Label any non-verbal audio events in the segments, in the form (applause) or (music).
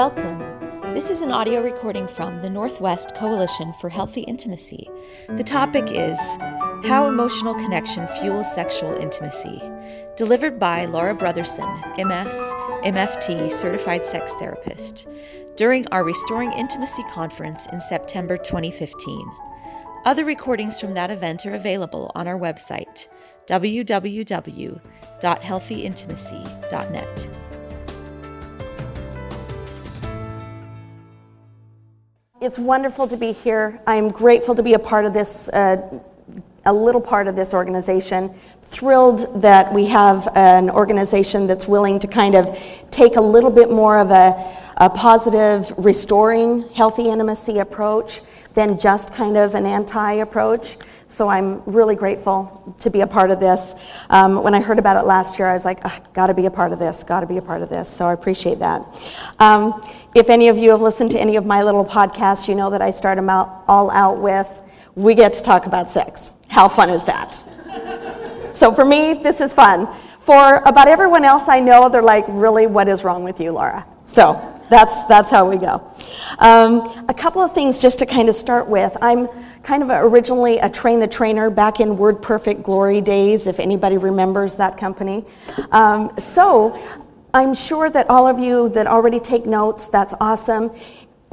Welcome. This is an audio recording from the Northwest Coalition for Healthy Intimacy. The topic is How Emotional Connection Fuels Sexual Intimacy, delivered by Laura Brotherson, MS, MFT, certified sex therapist, during our Restoring Intimacy conference in September 2015. Other recordings from that event are available on our website, www.healthyintimacy.net. It's wonderful to be here. I'm grateful to be a part of this, uh, a little part of this organization. Thrilled that we have an organization that's willing to kind of take a little bit more of a, a positive, restoring healthy intimacy approach than just kind of an anti approach. So I'm really grateful to be a part of this. Um, when I heard about it last year, I was like, gotta be a part of this, gotta be a part of this. So I appreciate that. Um, if any of you have listened to any of my little podcasts, you know that I start them out, all out with, we get to talk about sex. How fun is that? so for me, this is fun. For about everyone else I know, they're like, really, what is wrong with you, Laura? So that's, that's how we go. Um, a couple of things just to kind of start with. I'm kind of originally a train the trainer back in WordPerfect glory days, if anybody remembers that company. Um, so I'm sure that all of you that already take notes, that's awesome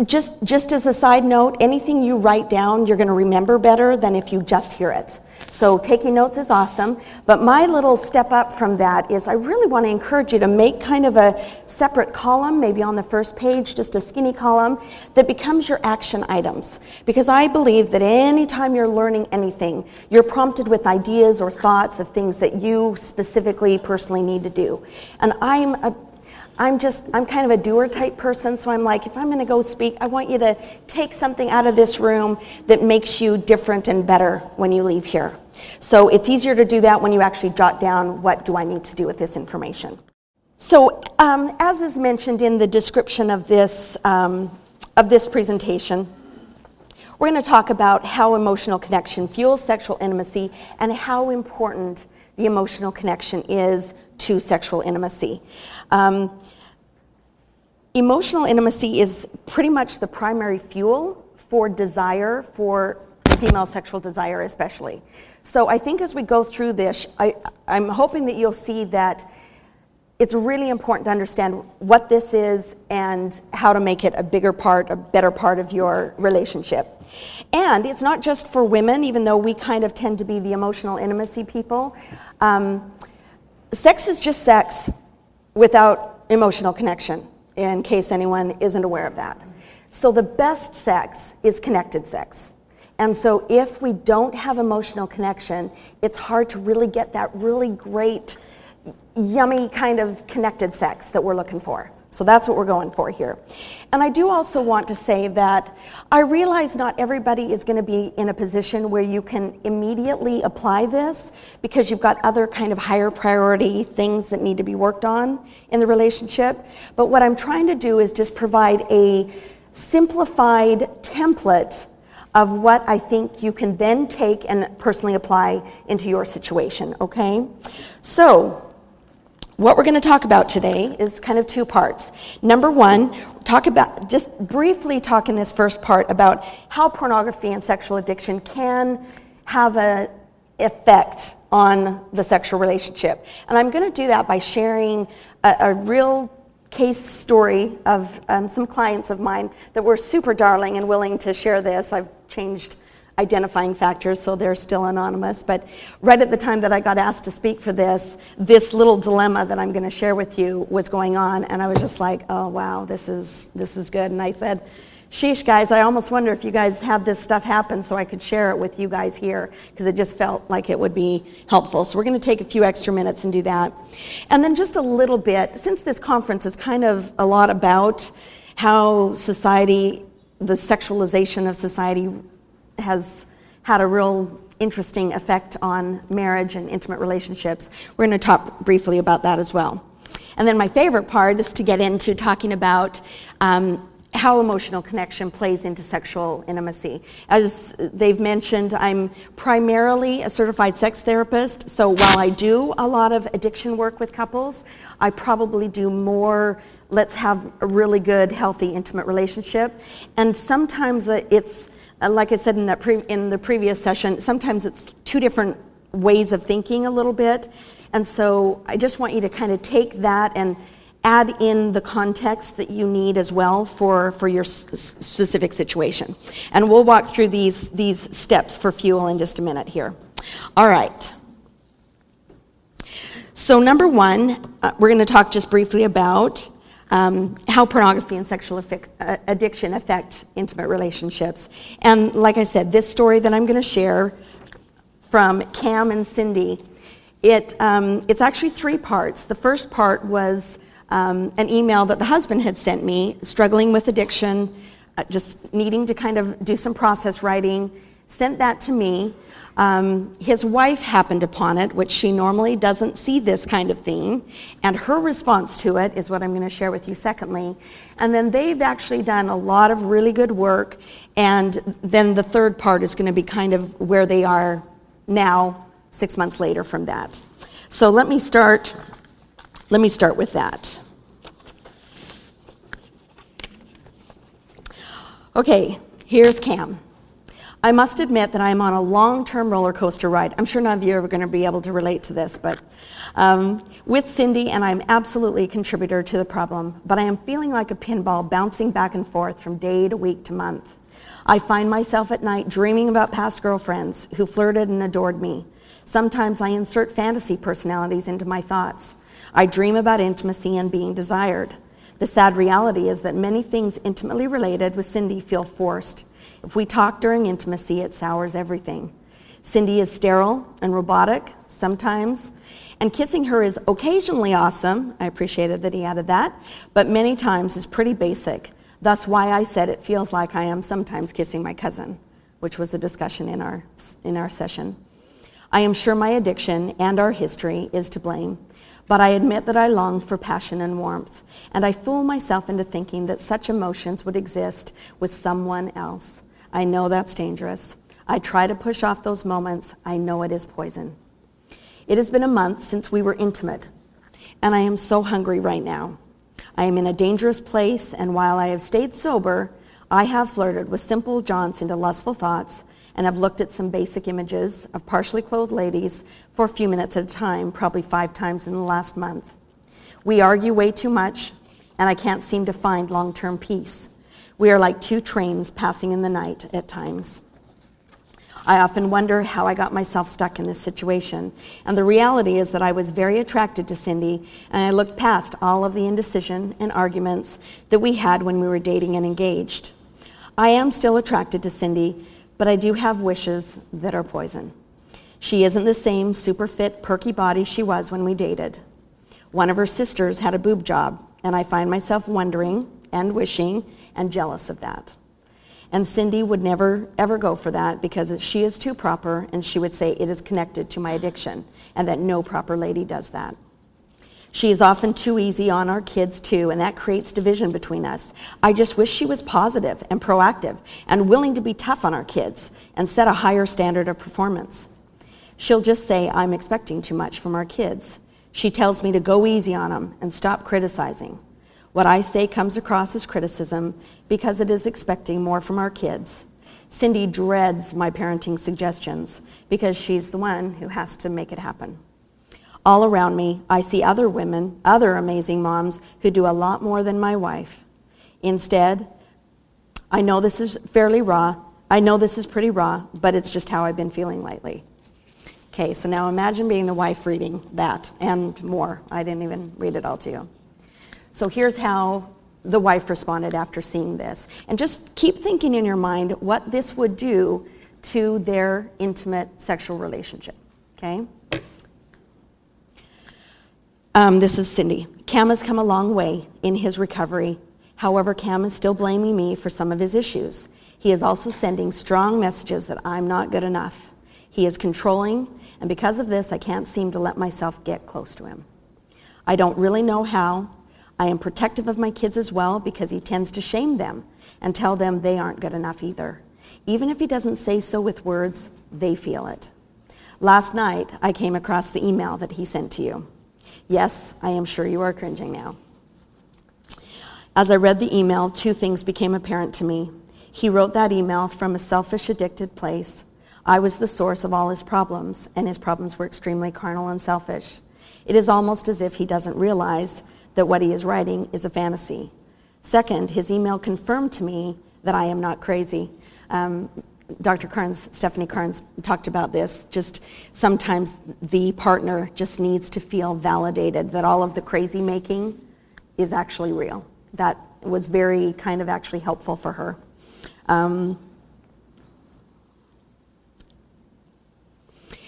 just, just as a side note, anything you write down, you're going to remember better than if you just hear it. So taking notes is awesome. But my little step up from that is I really want to encourage you to make kind of a separate column, maybe on the first page, just a skinny column that becomes your action items. Because I believe that anytime you're learning anything, you're prompted with ideas or thoughts of things that you specifically personally need to do. And I'm a I'm just, I'm kind of a doer type person, so I'm like, if I'm going to go speak, I want you to take something out of this room that makes you different and better when you leave here. So it's easier to do that when you actually jot down what do I need to do with this information. So, um, as is mentioned in the description of this, um, of this presentation, we're going to talk about how emotional connection fuels sexual intimacy and how important the emotional connection is to sexual intimacy. Um, emotional intimacy is pretty much the primary fuel for desire, for female sexual desire especially. So I think as we go through this, I, I'm hoping that you'll see that it's really important to understand what this is and how to make it a bigger part, a better part of your relationship. And it's not just for women, even though we kind of tend to be the emotional intimacy people. Um, sex is just sex without emotional connection, in case anyone isn't aware of that. So the best sex is connected sex. And so if we don't have emotional connection, it's hard to really get that really great, yummy kind of connected sex that we're looking for. So that's what we're going for here. And I do also want to say that I realize not everybody is going to be in a position where you can immediately apply this because you've got other kind of higher priority things that need to be worked on in the relationship. But what I'm trying to do is just provide a simplified template of what I think you can then take and personally apply into your situation, okay? So, what we're going to talk about today is kind of two parts. Number one, talk about just briefly talk in this first part about how pornography and sexual addiction can have an effect on the sexual relationship. And I'm going to do that by sharing a, a real case story of um, some clients of mine that were super darling and willing to share this. I've changed identifying factors, so they're still anonymous. But right at the time that I got asked to speak for this, this little dilemma that I'm going to share with you was going on, and I was just like, oh wow, this is this is good. And I said, sheesh, guys, I almost wonder if you guys had this stuff happen so I could share it with you guys here because it just felt like it would be helpful. So we're going to take a few extra minutes and do that, and then just a little bit since this conference is kind of a lot about how society the sexualization of society has had a real interesting effect on marriage and intimate relationships. We're going to talk briefly about that as well. And then my favorite part is to get into talking about um, how emotional connection plays into sexual intimacy. As they've mentioned, I'm primarily a certified sex therapist, so while I do a lot of addiction work with couples, I probably do more let's have a really good, healthy, intimate relationship. And sometimes it's, uh, like I said in, that in the previous session, sometimes it's two different ways of thinking a little bit. And so I just want you to kind of take that and add in the context that you need as well for, for your specific situation. And we'll walk through these, these steps for fuel in just a minute here. All right. So, number one, uh, we're going to talk just briefly about um, how pornography and sexual uh, addiction affect intimate relationships. And like I said, this story that I'm going to share from Cam and Cindy, it, um, it's actually three parts. The first part was um, an email that the husband had sent me, struggling with addiction, uh, just needing to kind of do some process writing, sent that to me. Um, his wife happened upon it, which she normally doesn't see this kind of thing, and her response to it is what I'm going to share with you secondly. And then they've actually done a lot of really good work, and then the third part is going to be kind of where they are now, six months later from that. So let me start let me start with that. Okay, here's Cam. I must admit that I am on a long term roller coaster ride. I'm sure none of you are going to be able to relate to this, but um, with Cindy, and I'm absolutely a contributor to the problem, but I am feeling like a pinball bouncing back and forth from day to week to month. I find myself at night dreaming about past girlfriends who flirted and adored me. Sometimes I insert fantasy personalities into my thoughts. I dream about intimacy and being desired. The sad reality is that many things intimately related with Cindy feel forced. If we talk during intimacy, it sours everything. Cindy is sterile and robotic sometimes, and kissing her is occasionally awesome. I appreciated that he added that, but many times is pretty basic. Thus, why I said it feels like I am sometimes kissing my cousin, which was a discussion in our, in our session. I am sure my addiction and our history is to blame. But I admit that I long for passion and warmth, and I fool myself into thinking that such emotions would exist with someone else. I know that's dangerous. I try to push off those moments. I know it is poison. It has been a month since we were intimate, and I am so hungry right now. I am in a dangerous place, and while I have stayed sober, I have flirted with simple jaunts into lustful thoughts and have looked at some basic images of partially clothed ladies for a few minutes at a time, probably five times in the last month. We argue way too much, and I can't seem to find long term peace. We are like two trains passing in the night at times. I often wonder how I got myself stuck in this situation. And the reality is that I was very attracted to Cindy, and I looked past all of the indecision and arguments that we had when we were dating and engaged. I am still attracted to Cindy, but I do have wishes that are poison. She isn't the same super fit, perky body she was when we dated. One of her sisters had a boob job, and I find myself wondering and wishing and jealous of that. And Cindy would never, ever go for that because she is too proper, and she would say it is connected to my addiction, and that no proper lady does that. She is often too easy on our kids, too, and that creates division between us. I just wish she was positive and proactive and willing to be tough on our kids and set a higher standard of performance. She'll just say, I'm expecting too much from our kids. She tells me to go easy on them and stop criticizing. What I say comes across as criticism because it is expecting more from our kids. Cindy dreads my parenting suggestions because she's the one who has to make it happen. All around me, I see other women, other amazing moms who do a lot more than my wife. Instead, I know this is fairly raw. I know this is pretty raw, but it's just how I've been feeling lately. Okay, so now imagine being the wife reading that and more. I didn't even read it all to you. So here's how the wife responded after seeing this. And just keep thinking in your mind what this would do to their intimate sexual relationship. Okay? Um, this is Cindy. Cam has come a long way in his recovery. However, Cam is still blaming me for some of his issues. He is also sending strong messages that I'm not good enough. He is controlling, and because of this, I can't seem to let myself get close to him. I don't really know how. I am protective of my kids as well because he tends to shame them and tell them they aren't good enough either. Even if he doesn't say so with words, they feel it. Last night, I came across the email that he sent to you. Yes, I am sure you are cringing now. As I read the email, two things became apparent to me. He wrote that email from a selfish, addicted place. I was the source of all his problems, and his problems were extremely carnal and selfish. It is almost as if he doesn't realize that what he is writing is a fantasy. Second, his email confirmed to me that I am not crazy. Um, Dr. Carnes, Stefanie Carnes talked about this. Just sometimes the partner just needs to feel validated that all of the crazy making is actually real. That was very kind of actually helpful for her. Um,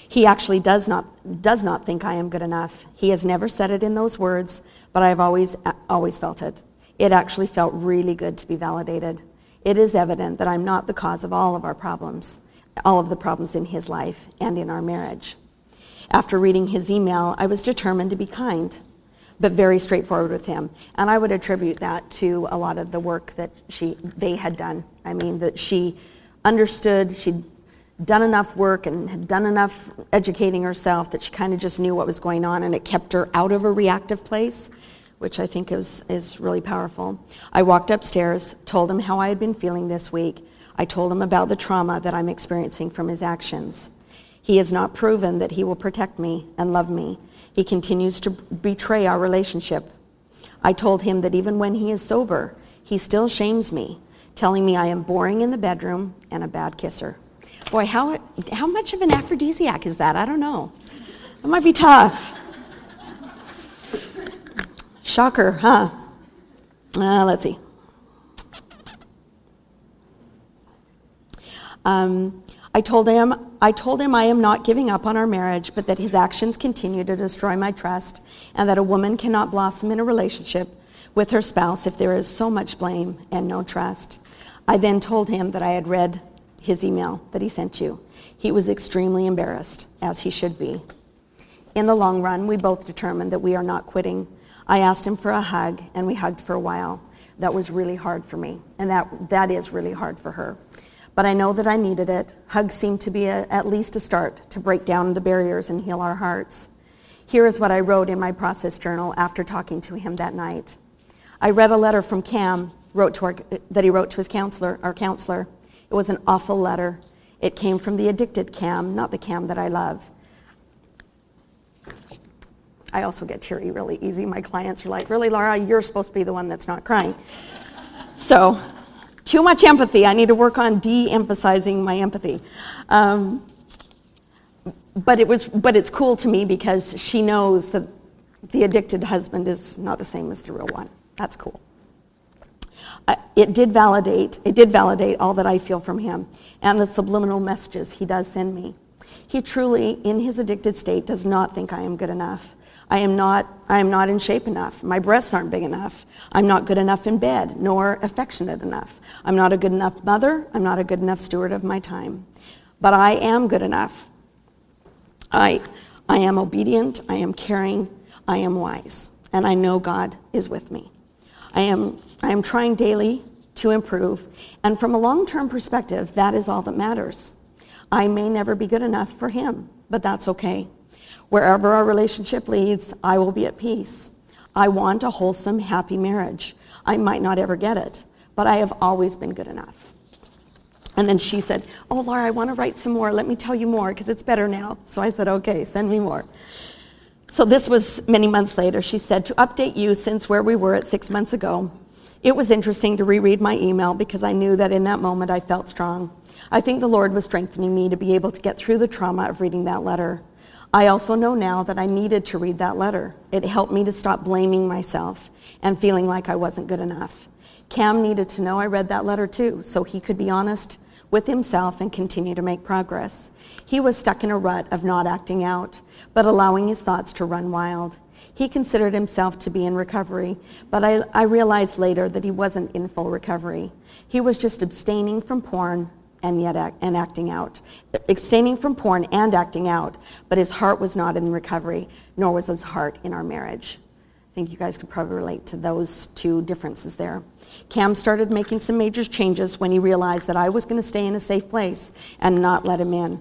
he actually does not, does not think I am good enough. He has never said it in those words, but I've always, always felt it. It actually felt really good to be validated it is evident that I'm not the cause of all of our problems, all of the problems in his life and in our marriage. After reading his email, I was determined to be kind, but very straightforward with him. And I would attribute that to a lot of the work that she, they had done. I mean, that she understood, she'd done enough work and had done enough educating herself that she kind of just knew what was going on and it kept her out of a reactive place which I think is, is really powerful. I walked upstairs, told him how I had been feeling this week. I told him about the trauma that I'm experiencing from his actions. He has not proven that he will protect me and love me. He continues to betray our relationship. I told him that even when he is sober, he still shames me, telling me I am boring in the bedroom and a bad kisser. Boy, how, how much of an aphrodisiac is that? I don't know. It might be tough. Shocker, huh? Uh, let's see. Um, I told him, I told him I am not giving up on our marriage, but that his actions continue to destroy my trust, and that a woman cannot blossom in a relationship with her spouse if there is so much blame and no trust. I then told him that I had read his email that he sent you. He was extremely embarrassed, as he should be. In the long run, we both determined that we are not quitting I asked him for a hug, and we hugged for a while. That was really hard for me, and that, that is really hard for her. But I know that I needed it. Hugs seemed to be a, at least a start to break down the barriers and heal our hearts. Here is what I wrote in my process journal after talking to him that night. I read a letter from Cam wrote to our, that he wrote to his counselor, our counselor. It was an awful letter. It came from the addicted Cam, not the Cam that I love. I also get teary really easy. My clients are like, Really, Laura, you're supposed to be the one that's not crying. So, too much empathy. I need to work on de emphasizing my empathy. Um, but, it was, but it's cool to me because she knows that the addicted husband is not the same as the real one. That's cool. Uh, it did validate it did validate all that I feel from him and the subliminal messages he does send me. He truly, in his addicted state, does not think I am good enough. I am not, I am not in shape enough. My breasts aren't big enough. I'm not good enough in bed, nor affectionate enough. I'm not a good enough mother. I'm not a good enough steward of my time. But I am good enough. I, I am obedient. I am caring. I am wise. And I know God is with me. I am, I am trying daily to improve. And from a long term perspective, that is all that matters. I may never be good enough for Him, but that's okay. Wherever our relationship leads, I will be at peace. I want a wholesome, happy marriage. I might not ever get it, but I have always been good enough. And then she said, Oh, Laura, I want to write some more. Let me tell you more because it's better now. So I said, Okay, send me more. So this was many months later. She said, To update you since where we were at six months ago, it was interesting to reread my email because I knew that in that moment I felt strong. I think the Lord was strengthening me to be able to get through the trauma of reading that letter. I also know now that I needed to read that letter. It helped me to stop blaming myself and feeling like I wasn't good enough. Cam needed to know I read that letter too, so he could be honest with himself and continue to make progress. He was stuck in a rut of not acting out, but allowing his thoughts to run wild. He considered himself to be in recovery, but I, I realized later that he wasn't in full recovery. He was just abstaining from porn, and yet act, and acting out, abstaining from porn and acting out, but his heart was not in recovery, nor was his heart in our marriage. I think you guys could probably relate to those two differences there. Cam started making some major changes when he realized that I was going to stay in a safe place and not let him in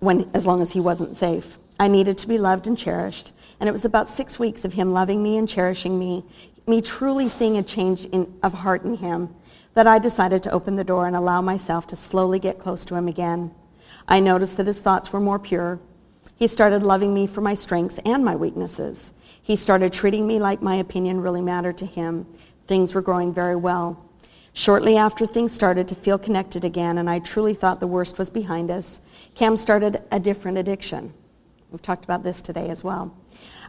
when, as long as he wasn't safe. I needed to be loved and cherished, and it was about six weeks of him loving me and cherishing me, me truly seeing a change in, of heart in him, that I decided to open the door and allow myself to slowly get close to him again. I noticed that his thoughts were more pure. He started loving me for my strengths and my weaknesses. He started treating me like my opinion really mattered to him. Things were growing very well. Shortly after things started to feel connected again, and I truly thought the worst was behind us, Cam started a different addiction. We've talked about this today as well.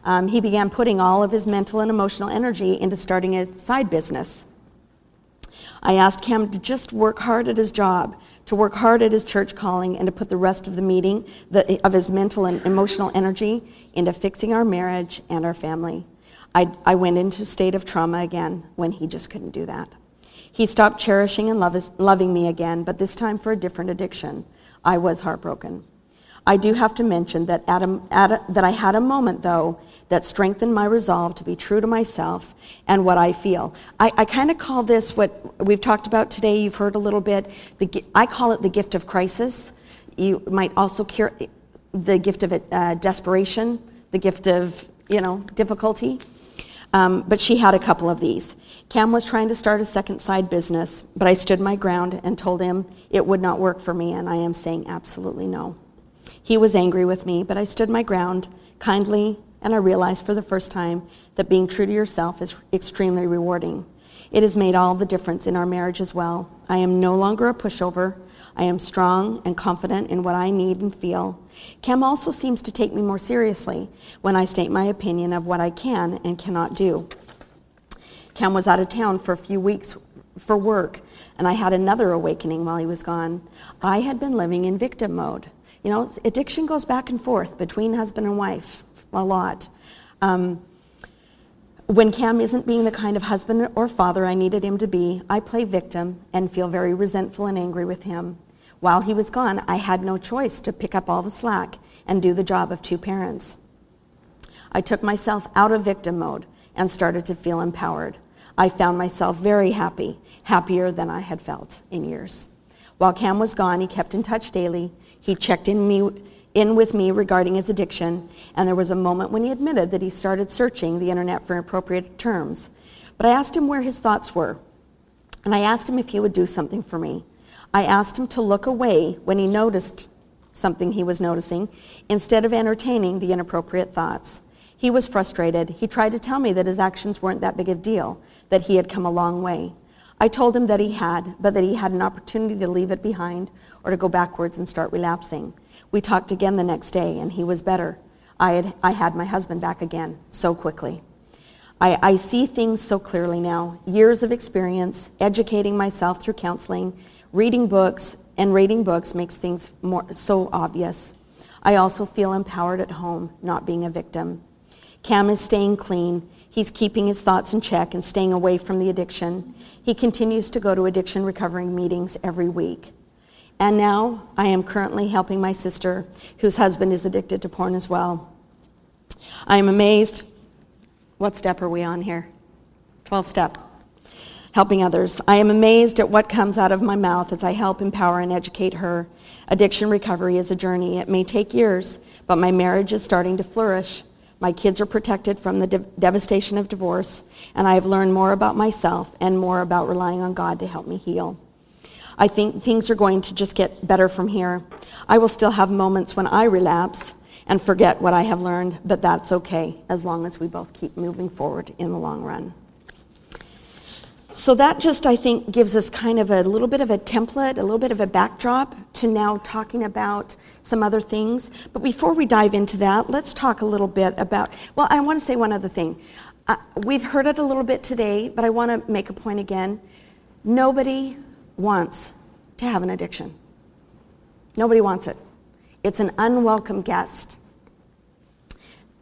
Um, he began putting all of his mental and emotional energy into starting a side business. I asked him to just work hard at his job, to work hard at his church calling, and to put the rest of the meeting the, of his mental and emotional energy into fixing our marriage and our family. I, I went into a state of trauma again when he just couldn't do that. He stopped cherishing and love, loving me again, but this time for a different addiction. I was heartbroken. I do have to mention that, at a, at a, that I had a moment, though, that strengthened my resolve to be true to myself and what I feel. I, I kind of call this what we've talked about today, you've heard a little bit, the, I call it the gift of crisis. You might also cure the gift of uh, desperation, the gift of, you know, difficulty. Um, but she had a couple of these. Cam was trying to start a second side business, but I stood my ground and told him it would not work for me, and I am saying absolutely no. He was angry with me, but I stood my ground kindly, and I realized for the first time that being true to yourself is extremely rewarding. It has made all the difference in our marriage as well. I am no longer a pushover. I am strong and confident in what I need and feel. Cam also seems to take me more seriously when I state my opinion of what I can and cannot do. Cam was out of town for a few weeks for work, and I had another awakening while he was gone. I had been living in victim mode. You know, addiction goes back and forth between husband and wife a lot. Um, when Cam isn't being the kind of husband or father I needed him to be, I play victim and feel very resentful and angry with him. While he was gone, I had no choice to pick up all the slack and do the job of two parents. I took myself out of victim mode and started to feel empowered. I found myself very happy, happier than I had felt in years. While Cam was gone, he kept in touch daily. He checked in, me, in with me regarding his addiction, and there was a moment when he admitted that he started searching the internet for appropriate terms. But I asked him where his thoughts were, and I asked him if he would do something for me. I asked him to look away when he noticed something he was noticing instead of entertaining the inappropriate thoughts. He was frustrated. He tried to tell me that his actions weren't that big of a deal, that he had come a long way. I told him that he had, but that he had an opportunity to leave it behind or to go backwards and start relapsing. We talked again the next day, and he was better. I had, I had my husband back again so quickly. I, I see things so clearly now. Years of experience, educating myself through counseling, reading books, and reading books makes things more so obvious. I also feel empowered at home, not being a victim. Cam is staying clean. He's keeping his thoughts in check and staying away from the addiction. He continues to go to addiction recovery meetings every week. And now I am currently helping my sister, whose husband is addicted to porn as well. I am amazed. What step are we on here? 12 step. Helping others. I am amazed at what comes out of my mouth as I help empower and educate her. Addiction recovery is a journey. It may take years, but my marriage is starting to flourish. My kids are protected from the de- devastation of divorce, and I have learned more about myself and more about relying on God to help me heal. I think things are going to just get better from here. I will still have moments when I relapse and forget what I have learned, but that's okay as long as we both keep moving forward in the long run. So that just, I think, gives us kind of a little bit of a template, a little bit of a backdrop to now talking about some other things. But before we dive into that, let's talk a little bit about, well, I want to say one other thing. Uh, we've heard it a little bit today, but I want to make a point again. Nobody wants to have an addiction. Nobody wants it. It's an unwelcome guest.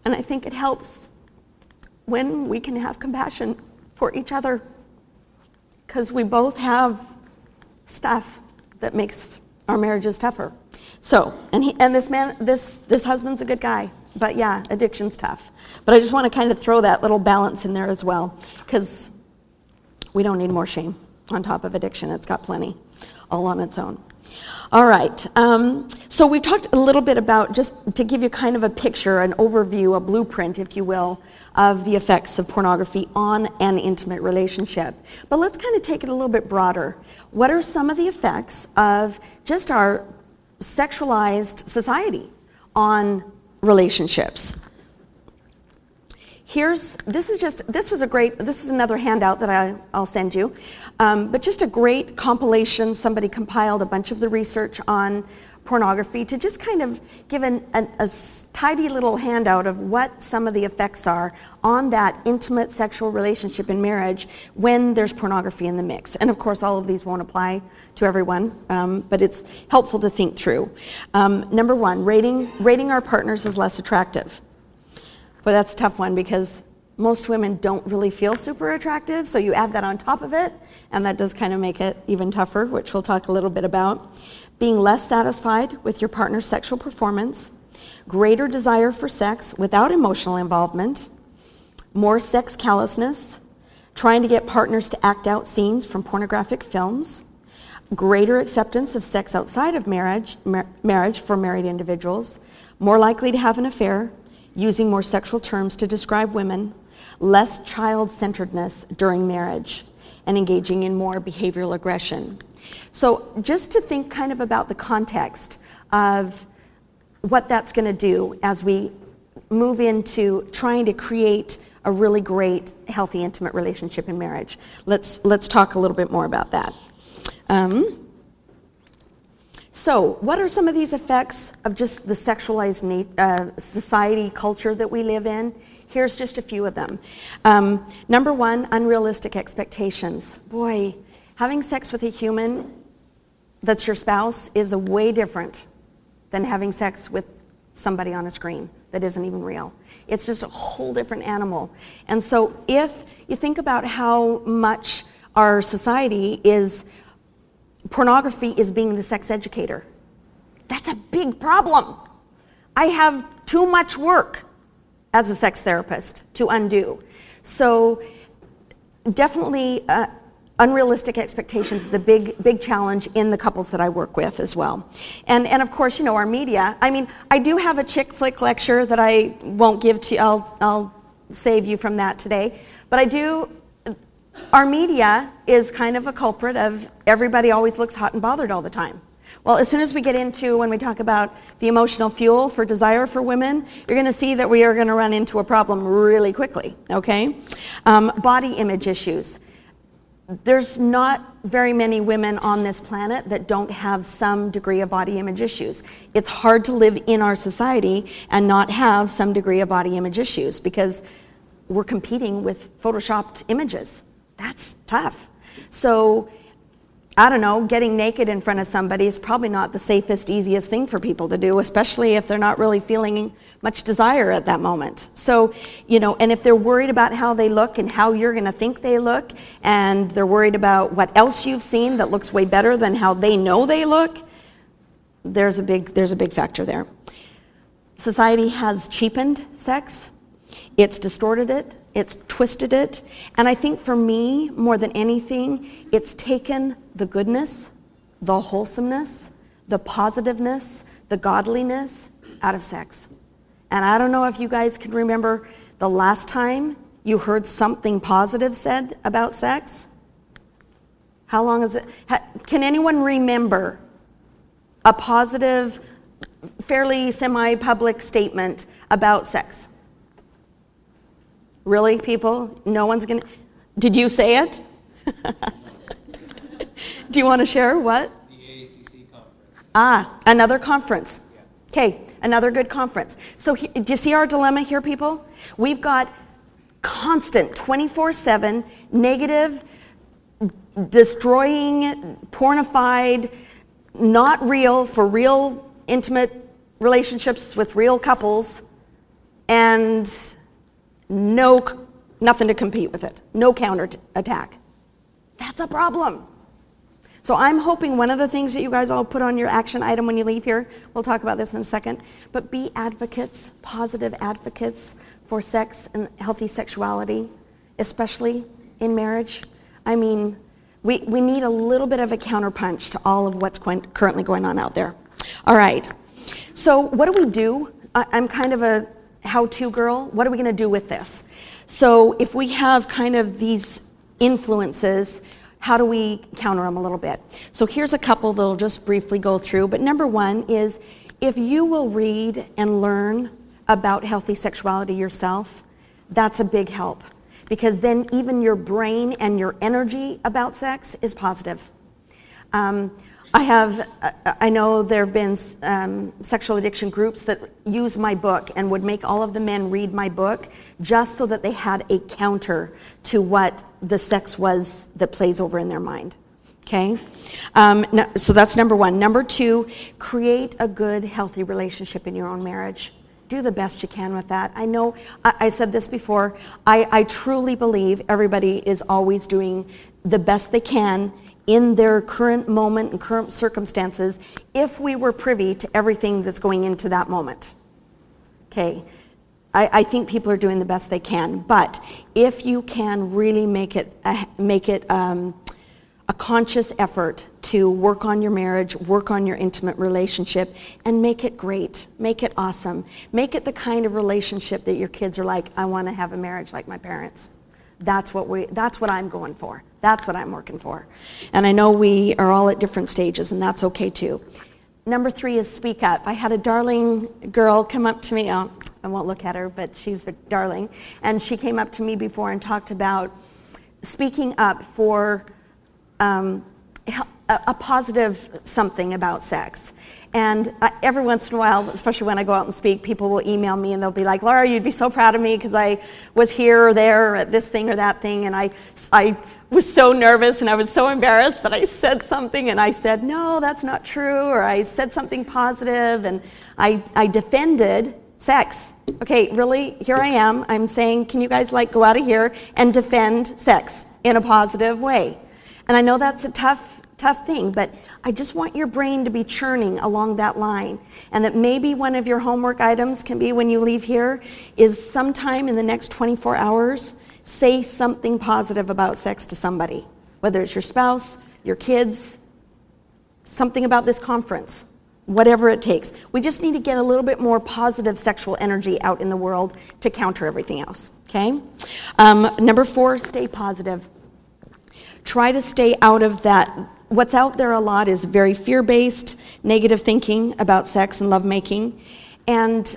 And I think it helps when we can have compassion for each other because we both have stuff that makes our marriages tougher. So, and he, and this man, this this husband's a good guy. But yeah, addiction's tough. But I just want to kind of throw that little balance in there as well, because we don't need more shame on top of addiction. It's got plenty all on its own. All right. Um, so we've talked a little bit about, just to give you kind of a picture, an overview, a blueprint, if you will, of the effects of pornography on an intimate relationship. But let's kind of take it a little bit broader. What are some of the effects of just our sexualized society on relationships? Here's, this is just, this was a great, this is another handout that I, I'll send you. Um, but just a great compilation. Somebody compiled a bunch of the research on pornography to just kind of give an, an, a tidy little handout of what some of the effects are on that intimate sexual relationship in marriage when there's pornography in the mix. And of course, all of these won't apply to everyone, um, but it's helpful to think through. Um, number one, rating, rating our partners as less attractive. But that's a tough one because most women don't really feel super attractive, so you add that on top of it, and that does kind of make it even tougher, which we'll talk a little bit about. Being less satisfied with your partner's sexual performance, greater desire for sex without emotional involvement, more sex callousness, trying to get partners to act out scenes from pornographic films, greater acceptance of sex outside of marriage, mar- marriage for married individuals, more likely to have an affair, using more sexual terms to describe women, less child centeredness during marriage, and engaging in more behavioral aggression. So, just to think kind of about the context of what that's going to do as we move into trying to create a really great, healthy, intimate relationship in marriage. Let's, let's talk a little bit more about that. Um, so, what are some of these effects of just the sexualized uh, society culture that we live in? Here's just a few of them. Um, number one, unrealistic expectations. Boy, having sex with a human that's your spouse is a way different than having sex with somebody on a screen that isn't even real. It's just a whole different animal. And so, if you think about how much our society is pornography is being the sex educator. That's a big problem. I have too much work as a sex therapist to undo. So, definitely, uh, unrealistic expectations is a big, big challenge in the couples that I work with as well. And, and of course, you know, our media. I mean, I do have a chick flick lecture that I won't give to you, I'll, I'll save you from that today. But I do our media is kind of a culprit of everybody always looks hot and bothered all the time. Well, as soon as we get into when we talk about the emotional fuel for desire for women, you're going to see that we are going to run into a problem really quickly, okay? Um, body image issues. There's not very many women on this planet that don't have some degree of body image issues. It's hard to live in our society and not have some degree of body image issues because we're competing with photoshopped images. That's tough. So, I don't know, getting naked in front of somebody is probably not the safest, easiest thing for people to do, especially if they're not really feeling much desire at that moment. So, you know, and if they're worried about how they look and how you're going to think they look, and they're worried about what else you've seen that looks way better than how they know they look, there's a big, there's a big factor there. Society has cheapened sex, it's distorted it, it's twisted it. And I think for me, more than anything, it's taken the goodness, the wholesomeness, the positiveness, the godliness out of sex. And I don't know if you guys can remember the last time you heard something positive said about sex. How long is it? Can anyone remember a positive, fairly semi public statement about sex? Really, people? No one's going to. Did you say it? (laughs) Do you want to share what? The AACC conference. Ah, another conference. Okay, another good conference. So, do you see our dilemma here, people? We've got constant 24 7 negative, destroying, pornified, not real for real intimate relationships with real couples, and no, nothing to compete with it, no counter attack. That's a problem. So I'm hoping one of the things that you guys all put on your action item when you leave here, we'll talk about this in a second, but be advocates, positive advocates for sex and healthy sexuality, especially in marriage. I mean, we, we need a little bit of a counterpunch to all of what's currently going on out there. All right. So, what do we do? I, I'm kind of a how to girl. What are we going to do with this? So, if we have kind of these influences, how do we counter them a little bit? So, here's a couple that I'll just briefly go through. But number one is if you will read and learn about healthy sexuality yourself, that's a big help because then even your brain and your energy about sex is positive. Um, I have, uh, I know there have been um, sexual addiction groups that use my book and would make all of the men read my book just so that they had a counter to what the sex was that plays over in their mind. Okay? Um, no, so that's number one. Number two, create a good, healthy relationship in your own marriage do the best you can with that. I know I, I said this before. I, I truly believe everybody is always doing the best they can in their current moment and current circumstances if we were privy to everything that's going into that moment. Okay. I, I, think people are doing the best they can, but if you can really make it, uh, make it um, a conscious effort to work on your marriage, work on your intimate relationship, and make it great, make it awesome. Make it the kind of relationship that your kids are like, I want to have a marriage like my parents. That's what we that's what I'm going for. That's what I'm working for. And I know we are all at different stages and that's okay too. Number 3 is speak up. I had a darling girl come up to me. Oh, I won't look at her, but she's a darling. And she came up to me before and talked about speaking up for um, a, positive something about sex. And I, every once in a while, especially when I go out and speak, people will email me and they'll be like, Laura, you'd be so proud of me because I was here or there or at this thing or that thing. And I, I was so nervous and I was so embarrassed, but I said something and I said, no, that's not true. Or I said something positive and I, I defended sex. Okay, really, here I am. I'm saying, can you guys like go out of here and defend sex in a positive way? And I know that's a tough, tough thing, but I just want your brain to be churning along that line. And that maybe one of your homework items can be when you leave here is sometime in the next 24 hours, say something positive about sex to somebody, whether it's your spouse, your kids, something about this conference, whatever it takes. We just need to get a little bit more positive sexual energy out in the world to counter everything else, okay? Um, number four, stay positive. Try to stay out of that. What's out there a lot is very fear based, negative thinking about sex and lovemaking. And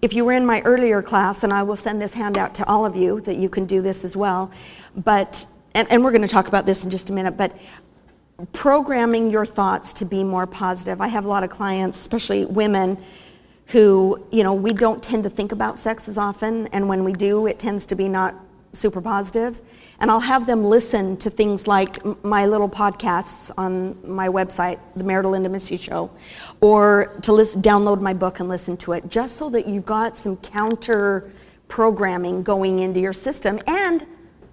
if you were in my earlier class, and I will send this handout to all of you that you can do this as well, but, and, and we're going to talk about this in just a minute, but programming your thoughts to be more positive. I have a lot of clients, especially women, who, you know, we don't tend to think about sex as often, and when we do, it tends to be not super positive, and I'll have them listen to things like my little podcasts on my website, The Marital Intimacy Show, or to download my book and listen to it, just so that you've got some counter programming going into your system, and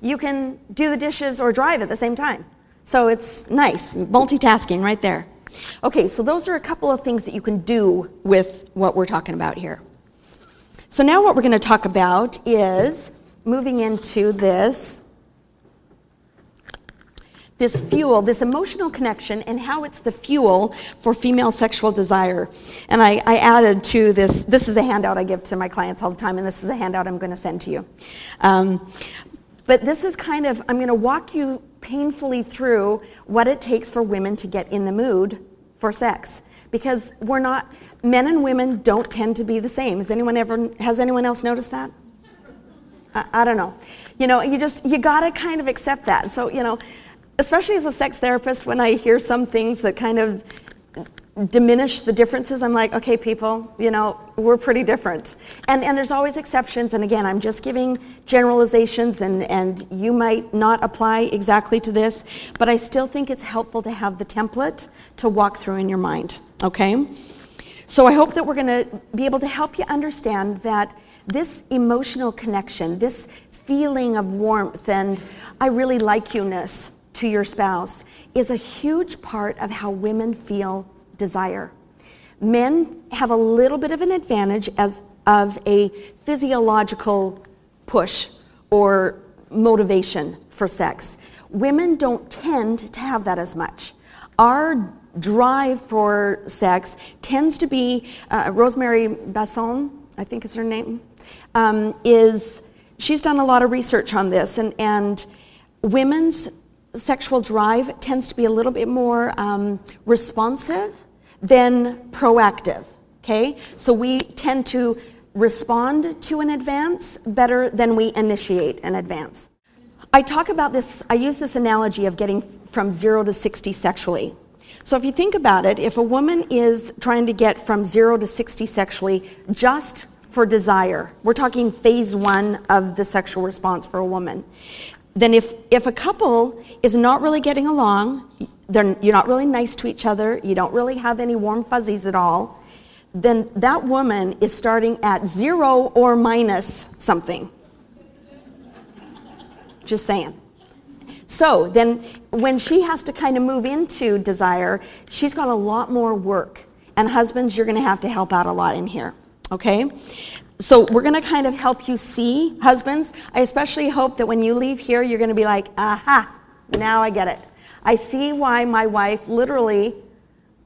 you can do the dishes or drive at the same time. So it's nice, multitasking right there. Okay, so those are a couple of things that you can do with what we're talking about here. So now what we're going to talk about is moving into this this fuel, this emotional connection, and how it's the fuel for female sexual desire. And I, I, added to this, this is a handout I give to my clients all the time, and this is a handout I'm going to send to you. Um, but this is kind of, I'm going to walk you painfully through what it takes for women to get in the mood for sex. Because we're not, men and women don't tend to be the same. Has anyone ever, has anyone else noticed that? I, I don't know. You know, you just, you gotta kind of accept that. So, you know, especially as a sex therapist, when I hear some things that kind of diminish the differences, I'm like, okay, people, you know, we're pretty different. And, and there's always exceptions. And again, I'm just giving generalizations, and, and you might not apply exactly to this, but I still think it's helpful to have the template to walk through in your mind, okay? So I hope that we're going to be able to help you understand that this emotional connection, this feeling of warmth and I really like you ness, to your spouse is a huge part of how women feel desire. Men have a little bit of an advantage as of a physiological push or motivation for sex. Women don't tend to have that as much. Our drive for sex tends to be, uh, Rosemary Basson, I think is her name, um, is, she's done a lot of research on this, and, and women's sexual drive tends to be a little bit more um, responsive than proactive, okay? So we tend to respond to an advance better than we initiate an advance. I talk about this, I use this analogy of getting from zero to 60 sexually. So if you think about it, if a woman is trying to get from zero to 60 sexually just for desire, we're talking phase one of the sexual response for a woman, then if, if a couple is not really getting along, you're not really nice to each other, you don't really have any warm fuzzies at all, then that woman is starting at zero or minus something. Just saying. So then, when she has to kind of move into desire, she's got a lot more work. And husbands, you're going to have to help out a lot in here. Okay? So we're going to kind of help you see, husbands. I especially hope that when you leave here, you're going to be like, aha, now I get it. I see why my wife literally,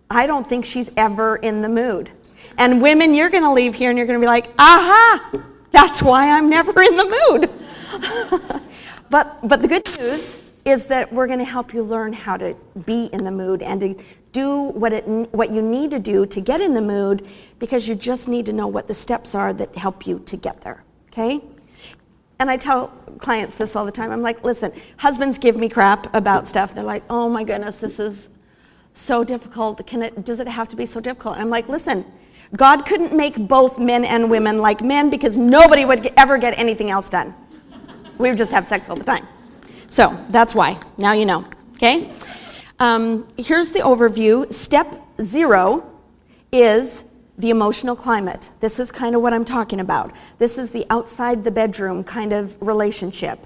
I don't think she's ever in the mood. And women, you're going to leave here and you're going to be like, aha, that's why I'm never in the mood. (laughs) but, but the good news is that we're going to help you learn how to be in the mood and to do what, it, what you need to do to get in the mood because you just need to know what the steps are that help you to get there. Okay? And I tell clients this all the time. I'm like, listen, husbands give me crap about stuff. They're like, oh my goodness, this is so difficult. Can it, does it have to be so difficult? And I'm like, listen, God couldn't make both men and women like men because nobody would ever get anything else done. We would just have sex all the time. So that's why. Now you know. Okay? Um, here's the overview. Step zero is the emotional climate. This is kind of what I'm talking about. This is the outside the bedroom kind of relationship.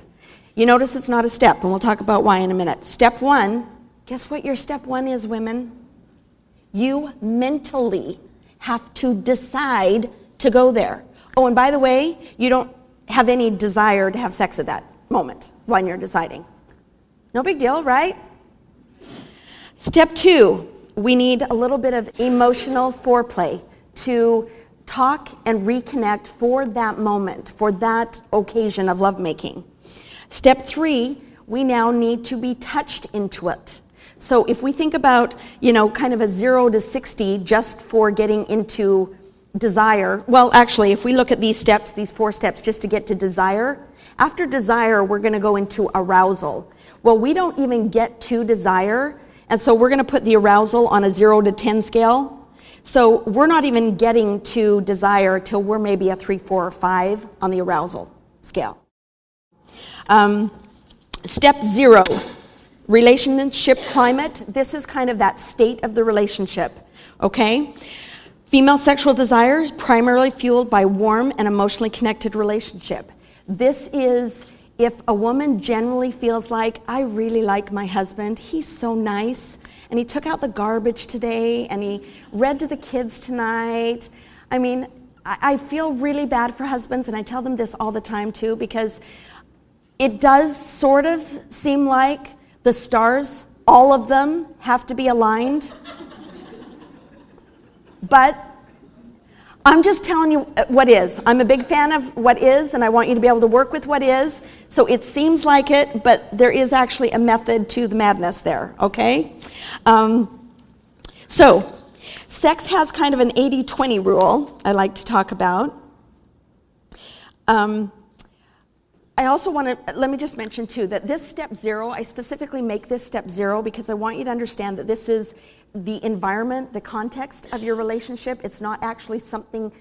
You notice it's not a step, and we'll talk about why in a minute. Step one, guess what your step one is, women? You mentally have to decide to go there. Oh, and by the way, you don't have any desire to have sex at that moment when you're deciding. No big deal, right? Step two, we need a little bit of emotional foreplay to talk and reconnect for that moment, for that occasion of lovemaking. Step three, we now need to be touched into it. So if we think about, you know, kind of a zero to 60 just for getting into desire, well, actually, if we look at these steps, these four steps just to get to desire, after desire, we're going to go into arousal. Well, we don't even get to desire, and so we're going to put the arousal on a zero to 10 scale. So we're not even getting to desire till we're maybe a three, four, or five on the arousal scale. Um, step zero relationship climate. This is kind of that state of the relationship, okay? Female sexual desire is primarily fueled by warm and emotionally connected relationship. This is if a woman generally feels like, I really like my husband, he's so nice, and he took out the garbage today, and he read to the kids tonight. I mean, I, feel really bad for husbands, and I tell them this all the time too, because it does sort of seem like the stars, all of them, have to be aligned. but I'm just telling you what is. I'm a big fan of what is, and I want you to be able to work with what is. So it seems like it, but there is actually a method to the madness there, okay? Um, so, sex has kind of an 80 20 rule I like to talk about. Um, I also want to let me just mention too that this step zero, I specifically make this step zero because I want you to understand that this is the environment, the context of your relationship. It's not actually something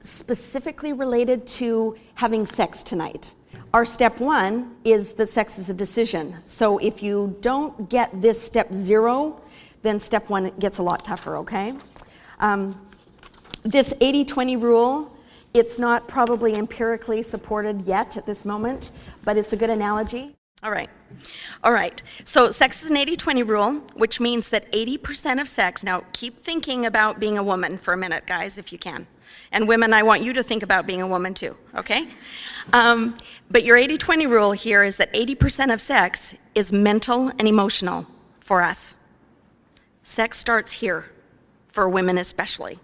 specifically related to having sex tonight. Our step one is that sex is a decision. So if you don't get this step zero, then step one gets a lot tougher, okay? Um, this 80 20 rule, it's not probably empirically supported yet at this moment, but it's a good analogy. All right. All right. So sex is an 80 20 rule, which means that 80% of sex, now keep thinking about being a woman for a minute, guys, if you can. And women, I want you to think about being a woman too, okay? Um, but your 80 20 rule here is that 80% of sex is mental and emotional for us. Sex starts here, for women especially.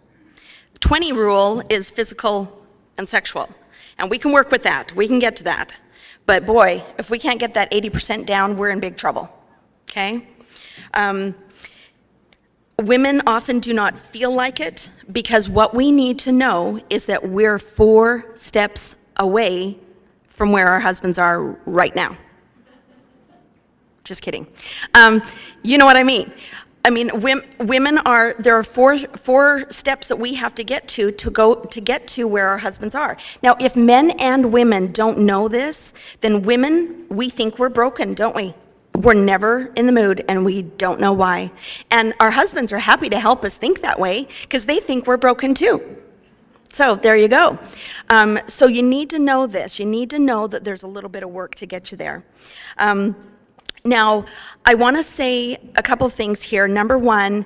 20 rule is physical and sexual. And we can work with that, we can get to that. But boy, if we can't get that 80% down, we're in big trouble. Okay? Um, women often do not feel like it because what we need to know is that we're four steps away from where our husbands are right now. Just kidding. Um, you know what I mean. I mean, women are, there are four, four steps that we have to get to to go to get to where our husbands are. Now, if men and women don't know this, then women, we think we're broken, don't we? We're never in the mood and we don't know why. And our husbands are happy to help us think that way because they think we're broken too. So there you go. Um, so you need to know this. You need to know that there's a little bit of work to get you there. Um, now, I want to say a couple things here. Number one,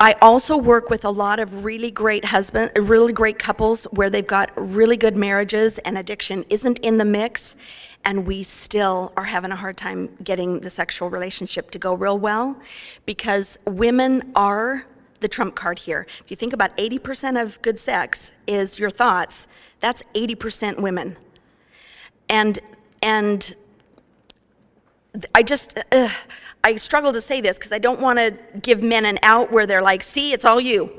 I also work with a lot of really great husband, really great couples where they've got really good marriages and addiction isn't in the mix, and we still are having a hard time getting the sexual relationship to go real well because women are the trump card here. If you think about 80% of good sex is your thoughts, that's 80% women. And and I just, uh, I struggle to say this because I don't want to give men an out where they're like, see, it's all you.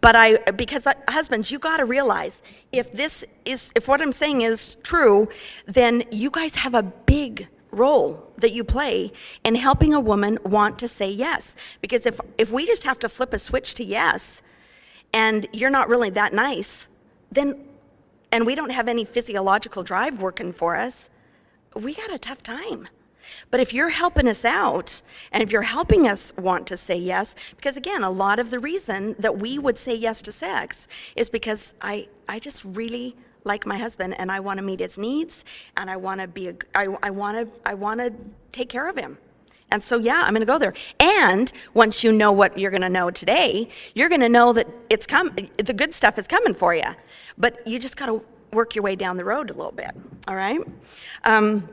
But I, because uh, husbands, you got to realize if this is, if what I'm saying is true, then you guys have a big role that you play in helping a woman want to say yes. Because if, if we just have to flip a switch to yes, and you're not really that nice, then, and we don't have any physiological drive working for us, we got a tough time. But if you're helping us out and if you're helping us want to say yes, because again, a lot of the reason that we would say yes to sex is because I, I just really like my husband and I want to meet his needs and I want to be a, I, I want to I want to take care of him. And so yeah, I'm going to go there. And once you know what you're going to know today, you're going to know that it's come the good stuff is coming for you. But you just got to work your way down the road a little bit. All right? Um,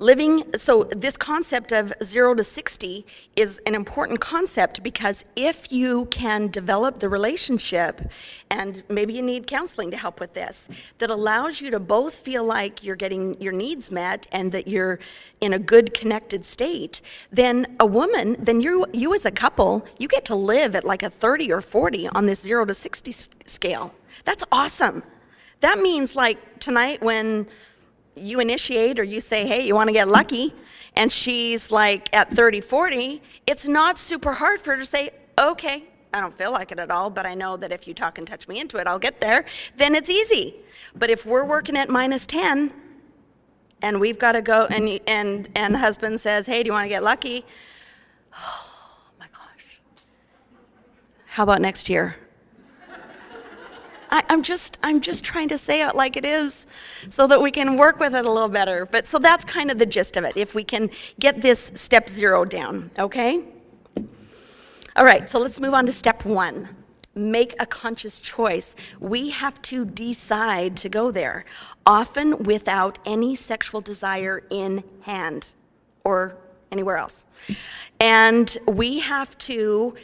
Living, so this concept of zero to 60 is an important concept because if you can develop the relationship, and maybe you need counseling to help with this, that allows you to both feel like you're getting your needs met and that you're in a good connected state, then a woman, then you, you as a couple, you get to live at like a 30 or 40 on this zero to 60 scale. That's awesome. That means like tonight when you initiate or you say, hey, you want to get lucky, and she's like at 30, 40, it's not super hard for her to say, okay, I don't feel like it at all, but I know that if you talk and touch me into it, I'll get there, then it's easy. But if we're working at minus 10, and we've got to go, and, and, and husband says, hey, do you want to get lucky? (sighs) Oh my gosh. How about next year? I, am just I'm just trying to say it like it is so that we can work with it a little better. But so that's kind of the gist of it. If we can get this step zero down, okay? All right, so let's move on to step one. Make a conscious choice. We have to decide to go there, often without any sexual desire in hand or anywhere else. And we have to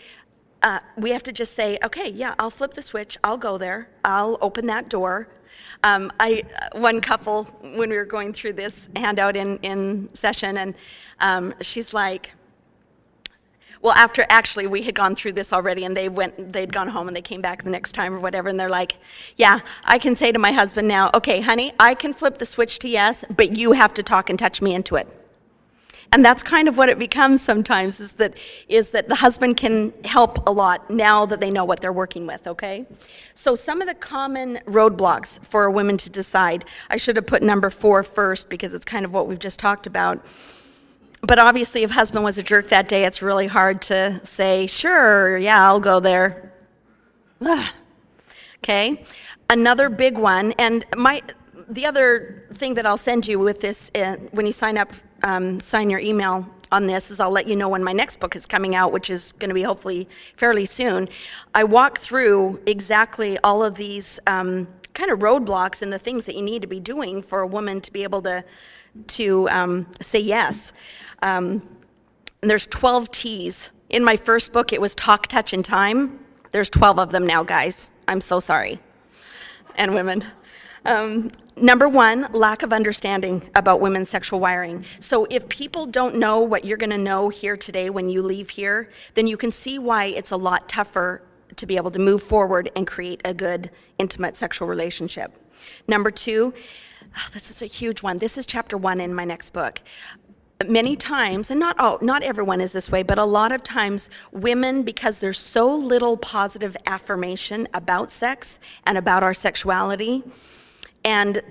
uh, we have to just say, okay, yeah, I'll flip the switch, I'll go there, I'll open that door. Um, I uh, one couple when we were going through this handout in in session, and um, she's like, well, after actually we had gone through this already, and they went, they'd gone home, and they came back the next time or whatever, and they're like, yeah, I can say to my husband now, okay, honey, I can flip the switch to yes, but you have to talk and touch me into it and that's kind of what it becomes sometimes is that is that the husband can help a lot now that they know what they're working with okay? So some of the common roadblocks for a woman to decide i should have put number four first because it's kind of what we've just talked about. But obviously if husband was a jerk that day it's really hard to say sure yeah i'll go there. Okay? Another big one and my the other thing that I'll send you with this, uh, when you sign up, um, sign your email on this, is I'll let you know when my next book is coming out, which is going to be hopefully fairly soon. I walk through exactly all of these um, kind of roadblocks and the things that you need to be doing for a woman to be able to to um, say yes. Um, and there's 12 T's. In my first book, it was talk, touch, and time. There's 12 of them now, guys. I'm so sorry. And women. Um, number one, lack of understanding about women's sexual wiring. So if people don't know what you're going to know here today when you leave here, then you can see why it's a lot tougher to be able to move forward and create a good, intimate sexual relationship. Number two, oh, this is a huge one. This is chapter one in my next book many times and not oh not everyone is this way but a lot of times women because there's so little positive affirmation about sex and about our sexuality and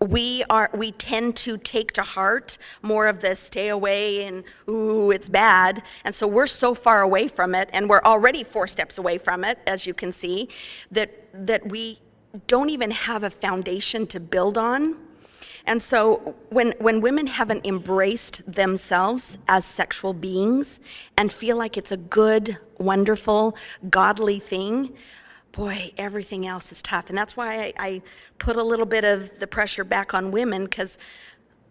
we are we tend to take to heart more of the stay away and ooh it's bad. And so we're so far away from it and we're already four steps away from it as you can see that that we don't even have a foundation to build on. And so when, when women haven't embraced themselves as sexual beings and feel like it's a good, wonderful, godly thing, boy, everything else is tough. And that's why I, I put a little bit of the pressure back on women because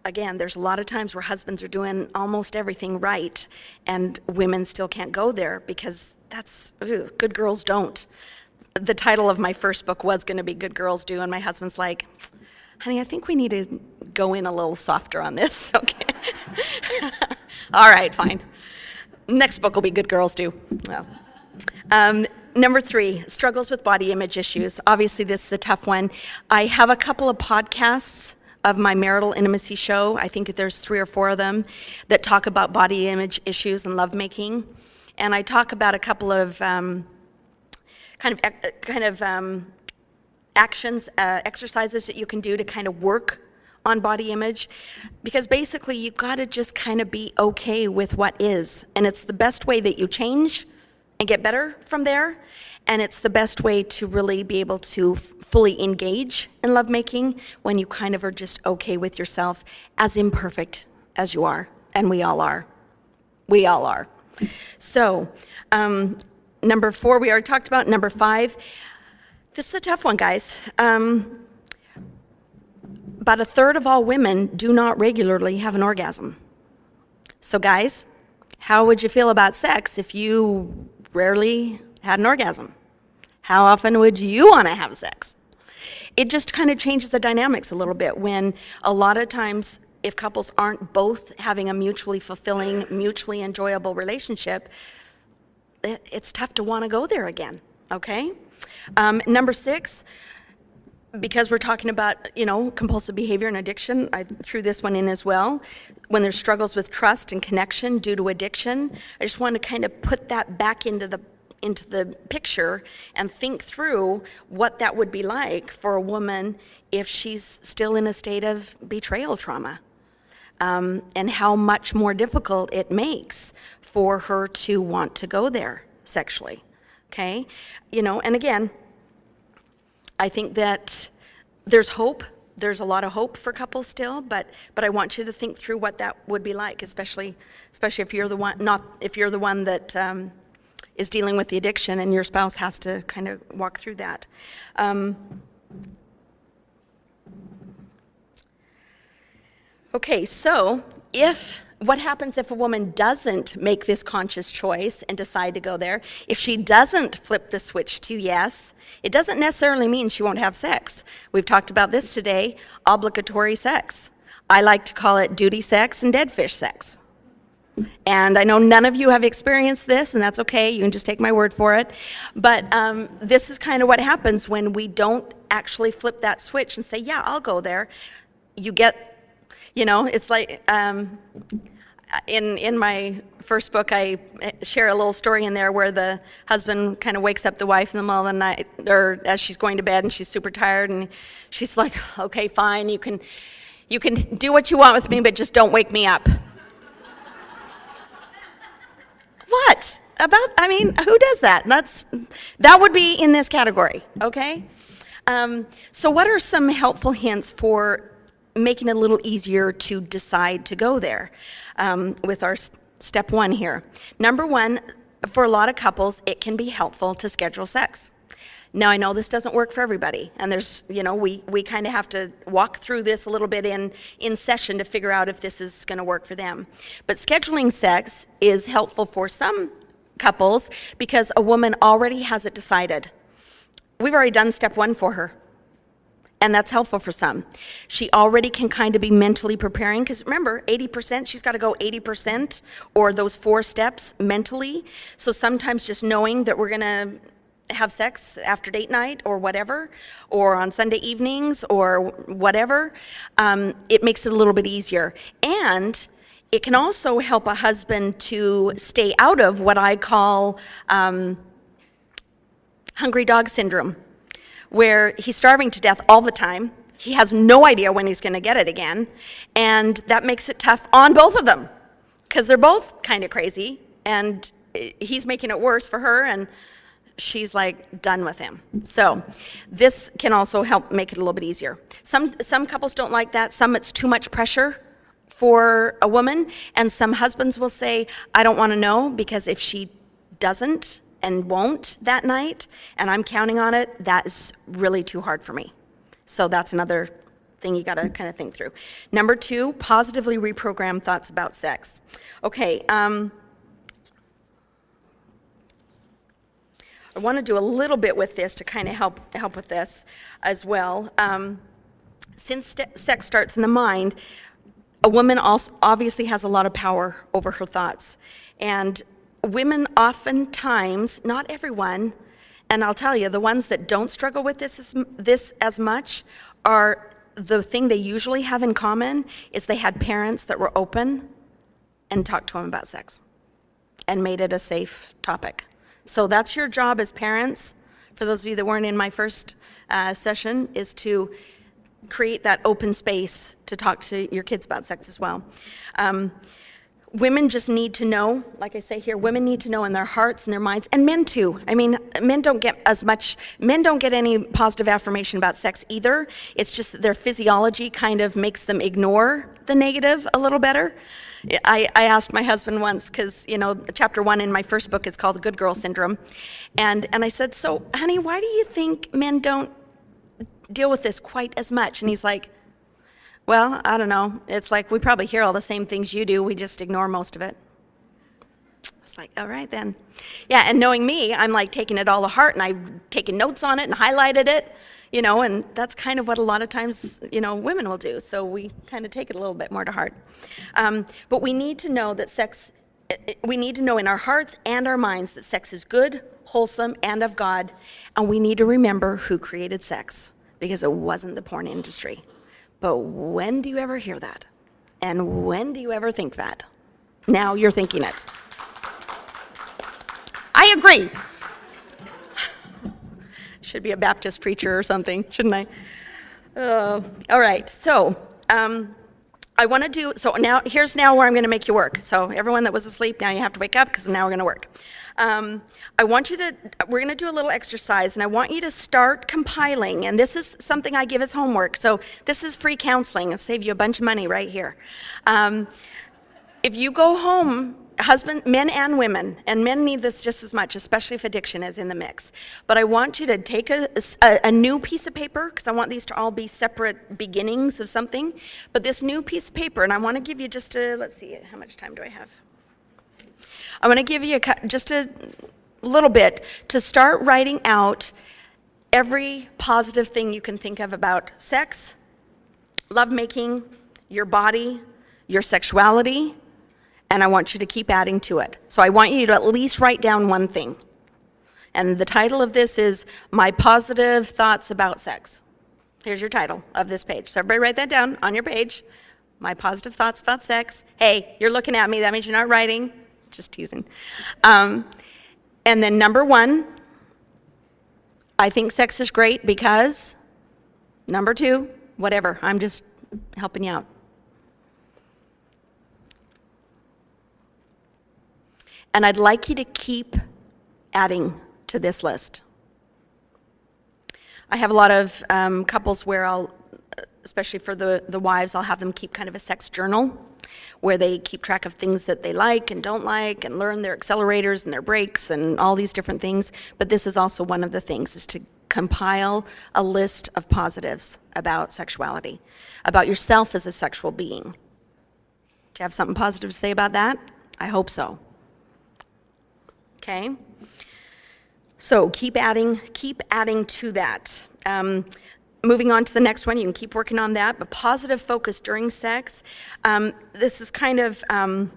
again, there's a lot of times where husbands are doing almost everything right, and women still can't go there because that's good girls don't. The title of my first book was going to be Good Girls Do, and my husband's like, honey, I think we need to go in a little softer on this, (laughs) okay? (laughs) All right, fine. Next book will be Good Girls Do. Well. Um, number three, struggles with body image issues. Obviously, this is a tough one. I have a couple of podcasts of my marital intimacy show. I think there's three or four of them that talk about body image issues and lovemaking. And I talk about a couple of um, kind of kind of um, actions, uh, exercises that you can do to kind of work on body image because basically you've got to just kind of be okay with what is. And it's the best way that you change and get better from there. And it's the best way to really be able to fully engage in lovemaking when you kind of are just okay with yourself as imperfect as you are. And we all are. We all are. So, um, number four, we already talked about. Number five, this is a tough one, guys. Um, about a third of all women do not regularly have an orgasm. So, guys, how would you feel about sex if you rarely had an orgasm? How often would you want to have sex? It just kind of changes the dynamics a little bit when a lot of times, if couples aren't both having a mutually fulfilling, mutually enjoyable relationship, it's tough to want to go there again, okay? Um, number six, because we're talking about you know compulsive behavior and addiction i threw this one in as well when there's struggles with trust and connection due to addiction i just want to kind of put that back into the into the picture and think through what that would be like for a woman if she's still in a state of betrayal trauma um, and how much more difficult it makes for her to want to go there sexually okay? You know, and again, I think that there's hope. There's a lot of hope for couples still, but but I want you to think through what that would be like, especially especially if you're the one not if you're the one that um, is dealing with the addiction and your spouse has to kind of walk through that. Um, okay, so if what happens if a woman doesn't make this conscious choice and decide to go there? If she doesn't flip the switch to yes, it doesn't necessarily mean she won't have sex. We've talked about this today obligatory sex. I like to call it duty sex and dead fish sex. And I know none of you have experienced this, and that's okay. You can just take my word for it. But um, this is kind of what happens when we don't actually flip that switch and say, Yeah, I'll go there. You get you know, it's like um, in in my first book, I share a little story in there where the husband kind of wakes up the wife in the middle of the night, or as she's going to bed, and she's super tired, and she's like, "Okay, fine, you can, you can do what you want with me, but just don't wake me up." what about? I mean, who does that? That's that would be in this category, okay? Um, so, what are some helpful hints for making it a little easier to decide to go there um, with our step one here? Number one, for a lot of couples, it can be helpful to schedule sex. Now, I know this doesn't work for everybody, and there's, you know, we, we kind of have to walk through this a little bit in, in session to figure out if this is going to work for them. But scheduling sex is helpful for some couples because a woman already has it decided. We've already done step one for her. And that's helpful for some. She already can kind of be mentally preparing because remember, 80%, she's got to go 80% or those four steps mentally. So sometimes just knowing that we're going to have sex after date night or whatever, or on Sunday evenings or whatever, um, it makes it a little bit easier. And it can also help a husband to stay out of what I call um, hungry dog syndrome, where he's starving to death all the time. He has no idea when he's going to get it again. And that makes it tough on both of them because they're both kind of crazy. And he's making it worse for her. And she's like done with him. So this can also help make it a little bit easier. Some some couples don't like that. Some it's too much pressure for a woman, and some husbands will say, "I don't want to know because if she doesn't and won't that night, and I'm counting on it, that is really too hard for me." So that's another thing you got to kind of think through. Number two, positively reprogram thoughts about sex. Okay. Um, I want to do a little bit with this to kind of help help with this as well. Um, since st- sex starts in the mind, a woman also obviously has a lot of power over her thoughts, and women oftentimes, not everyone, and I'll tell you, the ones that don't struggle with this as, this as much are the thing they usually have in common is they had parents that were open and talked to them about sex and made it a safe topic. So that's your job as parents, for those of you that weren't in my first uh, session, is to create that open space to talk to your kids about sex as well. Um, women just need to know, like I say here, women need to know in their hearts and their minds, and men too. I mean, men don't get as much, men don't get any positive affirmation about sex either. It's just their physiology kind of makes them ignore the negative a little better. I, I asked my husband once, because, you know, chapter one in my first book is called The Good Girl Syndrome. And, and I said, So, honey, why do you think men don't deal with this quite as much? And he's like, well, I don't know. It's like we probably hear all the same things you do, we just ignore most of it. It's like, all right then. Yeah, and knowing me, I'm like taking it all to heart and I've taken notes on it and highlighted it, you know, and that's kind of what a lot of times, you know, women will do. So we kind of take it a little bit more to heart. Um, but we need to know that sex, we need to know in our hearts and our minds that sex is good, wholesome, and of God. And we need to remember who created sex because it wasn't the porn industry. But when do you ever hear that? And when do you ever think that? Now you're thinking it. I agree. (laughs) Should be a Baptist preacher or something, shouldn't I? Uh, all right, so um, I want to do, so now, here's now where I'm going to make you work. So everyone that was asleep, now you have to wake up because now we're going to work. Um, I want you to, we're going to do a little exercise, and I want you to start compiling. And this is something I give as homework. So this is free counseling and save you a bunch of money right here. Um, if you go home, husband, men and women, and men need this just as much, especially if addiction is in the mix. But I want you to take a, a, a new piece of paper, because I want these to all be separate beginnings of something. But this new piece of paper, and I want to give you just a, let's see, how much time do I have? I'm going to give you a, just a little bit to start writing out every positive thing you can think of about sex, lovemaking, your body, your sexuality, and I want you to keep adding to it. So I want you to at least write down one thing. And the title of this is My Positive Thoughts About Sex. Here's your title of this page. So everybody write that down on your page. My positive thoughts about sex. Hey, you're looking at me. That means you're not writing. Just teasing. Um, and then number one, I think sex is great because. Number two, whatever. I'm just helping you out. And I'd like you to keep adding to this list. I have a lot of um, couples where I'll, especially for the, the wives, I'll have them keep kind of a sex journal where they keep track of things that they like and don't like and learn their accelerators and their brakes and all these different things. But this is also one of the things is to compile a list of positives about sexuality, about yourself as a sexual being. Do you have something positive to say about that? I hope so. Okay? So keep adding, keep adding to that. Um, moving on to the next one, you can keep working on that. But positive focus during sex. Um, this is kind of. Um,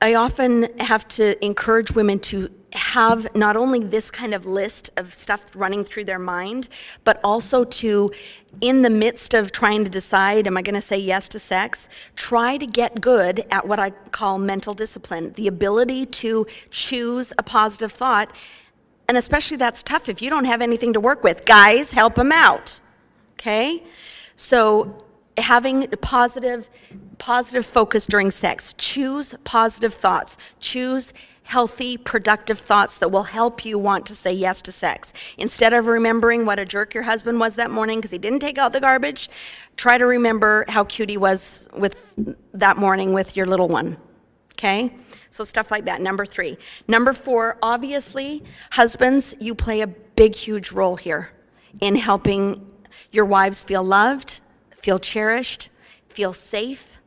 I often have to encourage women to have not only this kind of list of stuff running through their mind, but also to, in the midst of trying to decide, am I going to say yes to sex, try to get good at what I call mental discipline the ability to choose a positive thought. And especially that's tough if you don't have anything to work with. Guys, help them out. Okay? So having positive positive focus during sex choose positive thoughts choose healthy, productive thoughts that will help you want to say yes to sex. Instead of remembering what a jerk your husband was that morning because he didn't take out the garbage, try to remember how cute he was with that morning with your little one. Okay? So stuff like that. Number 3. Number 4, obviously, husbands, you play a big huge role here in helping your wives feel loved, feel cherished, feel safe.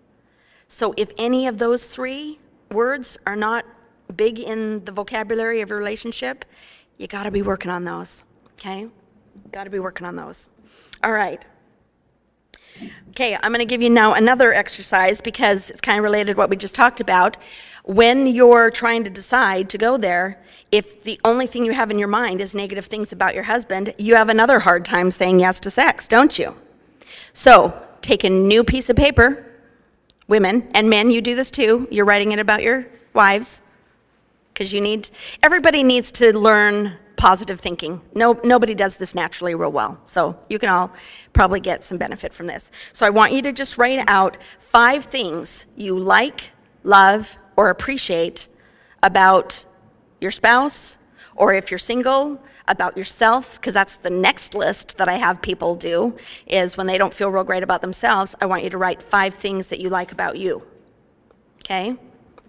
So if any of those 3 words are not big in the vocabulary of your relationship, you got to be working on those. Okay? Got to be working on those. All right. Okay, I'm going to give you now another exercise because it's kind of related to what we just talked about. When you're trying to decide to go there, if the only thing you have in your mind is negative things about your husband, you have another hard time saying yes to sex, don't you? So, take a new piece of paper, women, and men, you do this too. You're writing it about your wives because you need everybody needs to learn positive thinking. No, nobody does this naturally real well. So you can all probably get some benefit from this. So I want you to just write out five things you like, love, or appreciate about your spouse, or if you're single, about yourself, because that's the next list that I have people do, is when they don't feel real great about themselves, I want you to write five things that you like about you. Okay?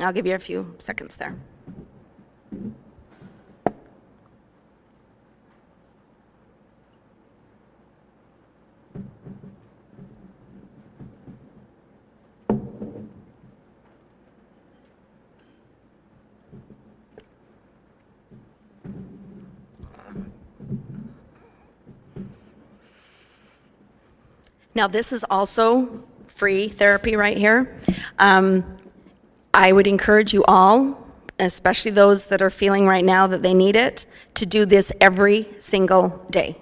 I'll give you a few seconds there. Now, this is also free therapy right here. Um, I would encourage you all especially those that are feeling right now that they need it, to do this every single day.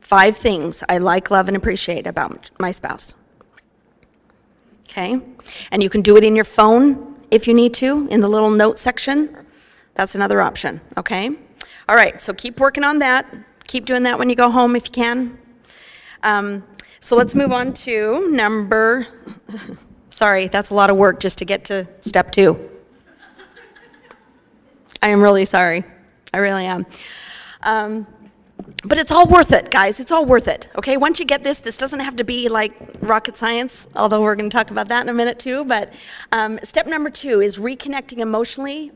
Five things I like, love, and appreciate about my spouse. Okay? And you can do it in your phone if you need to, in the little note section. That's another option. Okay? All right, so keep working on that. Keep doing that when you go home if you can. Um, so let's move on to number. (laughs) Sorry, that's a lot of work just to get to step two. I am really sorry. I really am. Um, but it's all worth it, guys. It's all worth it. Okay, once you get this, this doesn't have to be like rocket science, although we're going to talk about that in a minute too. But um, step number two is reconnecting emotionally.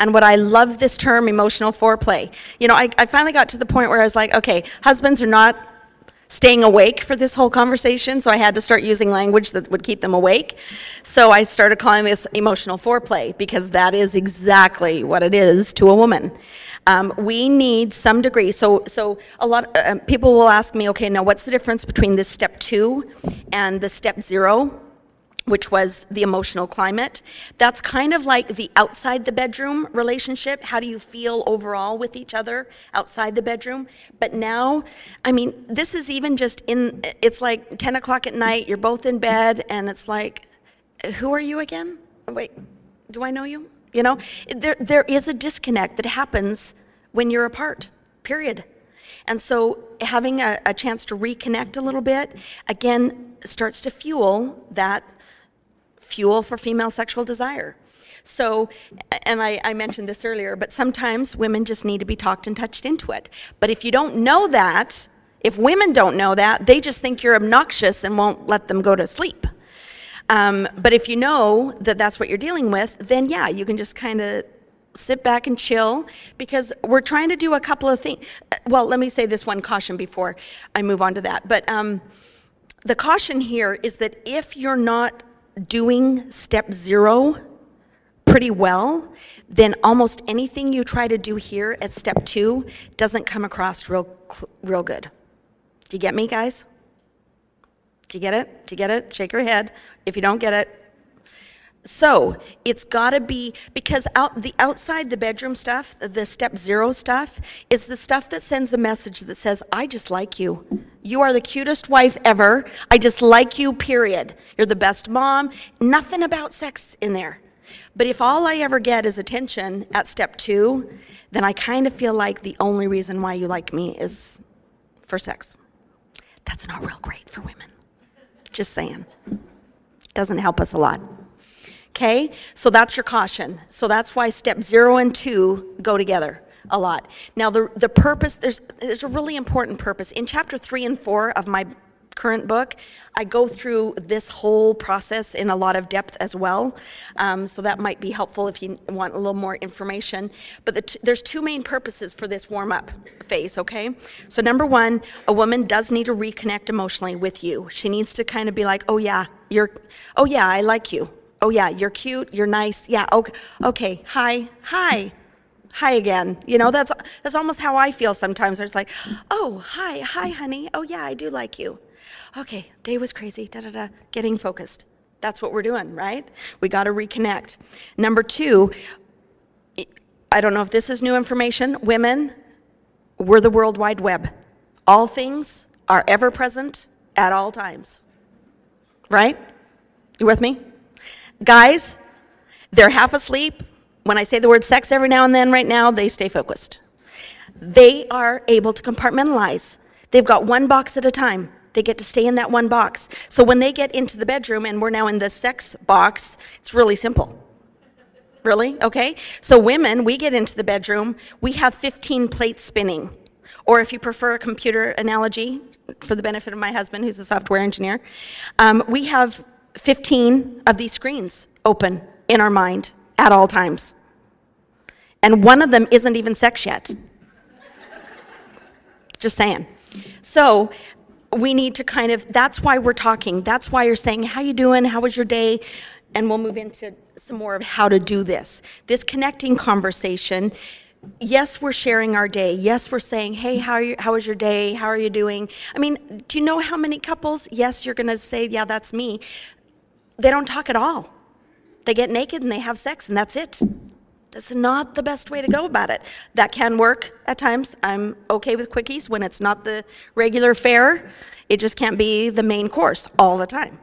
And what I love this term, emotional foreplay. You know, I, I finally got to the point where I was like, okay, husbands are not staying awake for this whole conversation, so I had to start using language that would keep them awake. So I started calling this emotional foreplay because that is exactly what it is to a woman. Um, we need some degree. So, so a lot uh, people will ask me, okay, now what's the difference between this step two and the step zero? Which was the emotional climate. That's kind of like the outside the bedroom relationship. How do you feel overall with each other outside the bedroom? But now, I mean, this is even just in, it's like 10 o'clock at night, you're both in bed, and it's like, who are you again? Wait, do I know you? You know, there, there is a disconnect that happens when you're apart, period. And so having a, a chance to reconnect a little bit, again, starts to fuel that fuel for female sexual desire. So, and I, I mentioned this earlier, but sometimes women just need to be talked and touched into it. But if you don't know that, if women don't know that, they just think you're obnoxious and won't let them go to sleep. Um, but if you know that that's what you're dealing with, then yeah, you can just kind of sit back and chill because we're trying to do a couple of things. Well, let me say this one caution before I move on to that. But um, the caution here is that if you're not doing step zero pretty well, then almost anything you try to do here at step two doesn't come across real, real good. Do you get me, guys? Do you get it? Do you get it? Shake your head. If you don't get it, so it's got to be because out the outside the bedroom stuff, the step zero stuff, is the stuff that sends a message that says, "I just like you. You are the cutest wife ever. I just like you. Period. You're the best mom. Nothing about sex in there." But if all I ever get is attention at step two, then I kind of feel like the only reason why you like me is for sex. That's not real great for women. Just saying. Doesn't help us a lot. Okay? So that's your caution. So that's why step zero and two go together a lot. Now, the, the purpose, there's, there's a really important purpose. In chapter three and four of my current book, I go through this whole process in a lot of depth as well. Um, so that might be helpful if you want a little more information. But the t- there's two main purposes for this warm up phase, okay? So, number one, a woman does need to reconnect emotionally with you. She needs to kind of be like, oh, yeah, you're, oh, yeah, I like you. Oh, yeah, you're cute, you're nice. Yeah, okay, okay, hi, hi hi again. You know, that's that's almost how I feel sometimes. It's like, oh, hi, hi, honey. Oh yeah, I do like you okay, day was crazy, da da da, getting focused. That's what we're doing, right? We got to reconnect. Number two, I don't know if this is new information. Women, we're the World Wide Web. All things are ever present at all times. Right? You with me? Guys, they're half asleep. When I say the word sex every now and then, right now, they stay focused. They are able to compartmentalize. They've got one box at a time. They get to stay in that one box. So when they get into the bedroom and we're now in the sex box, it's really simple. Really? Okay? So women, we get into the bedroom, we have 15 plates spinning. Or if you prefer a computer analogy, for the benefit of my husband, who's a software engineer, um, we have 15 of these screens open in our mind at all times. And one of them isn't even sex yet. Just saying. So we need to kind of that's why we're talking. That's why you're saying how you doing? How was your day? And we'll move into some more of how to do this. This connecting conversation yes we're sharing our day. Yes we're saying hey how are you how was your day? How are you doing? I mean do you know how many couples? Yes you're going to say yeah that's me they don't talk at all they get naked and they have sex and that's it that's not the best way to go about it. That can work at times. I'm okay with quickies when it's not the regular fare. It just can't be the main course all the time.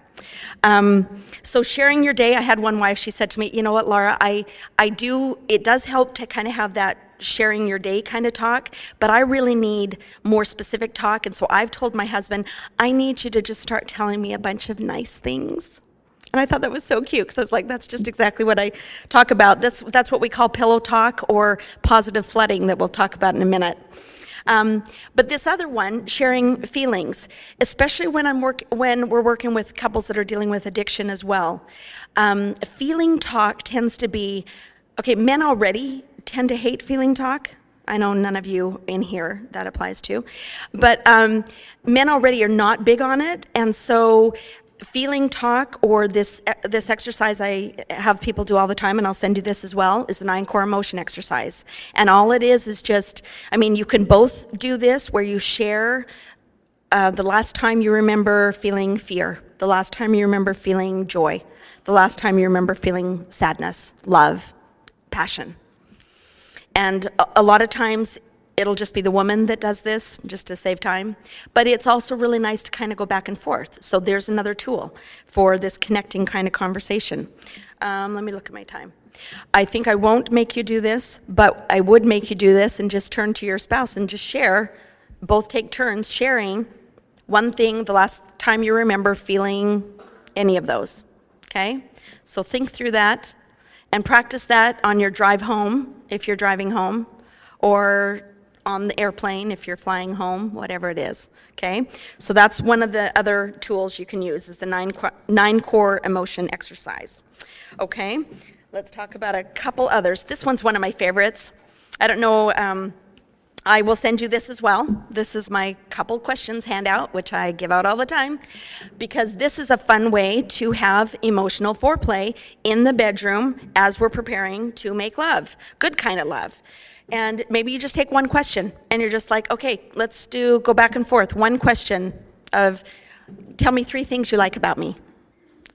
Um, so sharing your day, I had one wife, she said to me, you know what, Laura, I, I do, it does help to kind of have that sharing your day kind of talk, but I really need more specific talk. And so I've told my husband, I need you to just start telling me a bunch of nice things. And I thought that was so cute because I was like, that's just exactly what I talk about. That's, that's what we call pillow talk or positive flooding that we'll talk about in a minute. Um, but this other one, sharing feelings, especially when I'm work when we're working with couples that are dealing with addiction as well. Um, feeling talk tends to be okay. Men already tend to hate feeling talk. I know none of you in here that applies to, but um, men already are not big on it, and so feeling talk or this this exercise I have people do all the time and I'll send you this as well is the nine core emotion exercise. And all it is is just I mean you can both do this where you share uh, the last time you remember feeling fear, the last time you remember feeling joy, the last time you remember feeling sadness, love, passion. And a, a lot of times it'll just be the woman that does this just to save time. But it's also really nice to kind of go back and forth. So there's another tool for this connecting kind of conversation. Um, let me look at my time. I think I won't make you do this, but I would make you do this and just turn to your spouse and just share. Both take turns sharing one thing the last time you remember feeling any of those. Okay? So think through that and practice that on your drive home if you're driving home, or on the airplane if you're flying home, whatever it is. Okay? So that's one of the other tools you can use is the nine, nine core emotion exercise. Okay? Let's talk about a couple others. This one's one of my favorites. I don't know. Um, I will send you this as well. This is my couple questions handout, which I give out all the time, because this is a fun way to have emotional foreplay in the bedroom as we're preparing to make love. Good kind of love. And maybe you just take one question and you're just like, okay, let's do go back and forth. One question of tell me three things you like about me.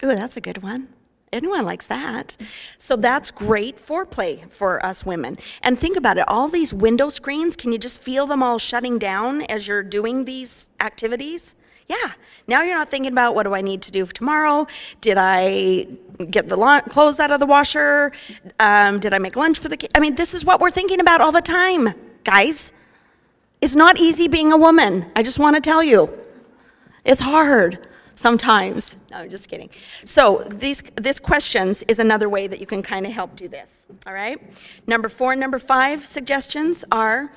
Ooh, that's a good one. Anyone likes that. So that's great foreplay for us women. And think about it all these window screens, can you just feel them all shutting down as you're doing these activities? Yeah. Now you're not thinking about what do I need to do tomorrow? Did I get the clothes out of the washer? Um, did I make lunch for the kids? I mean, this is what we're thinking about all the time, guys. It's not easy being a woman. I just want to tell you. It's hard sometimes. No, I'm just kidding. So these this questions is another way that you can kind of help do this. All right. Number four and number five suggestions are.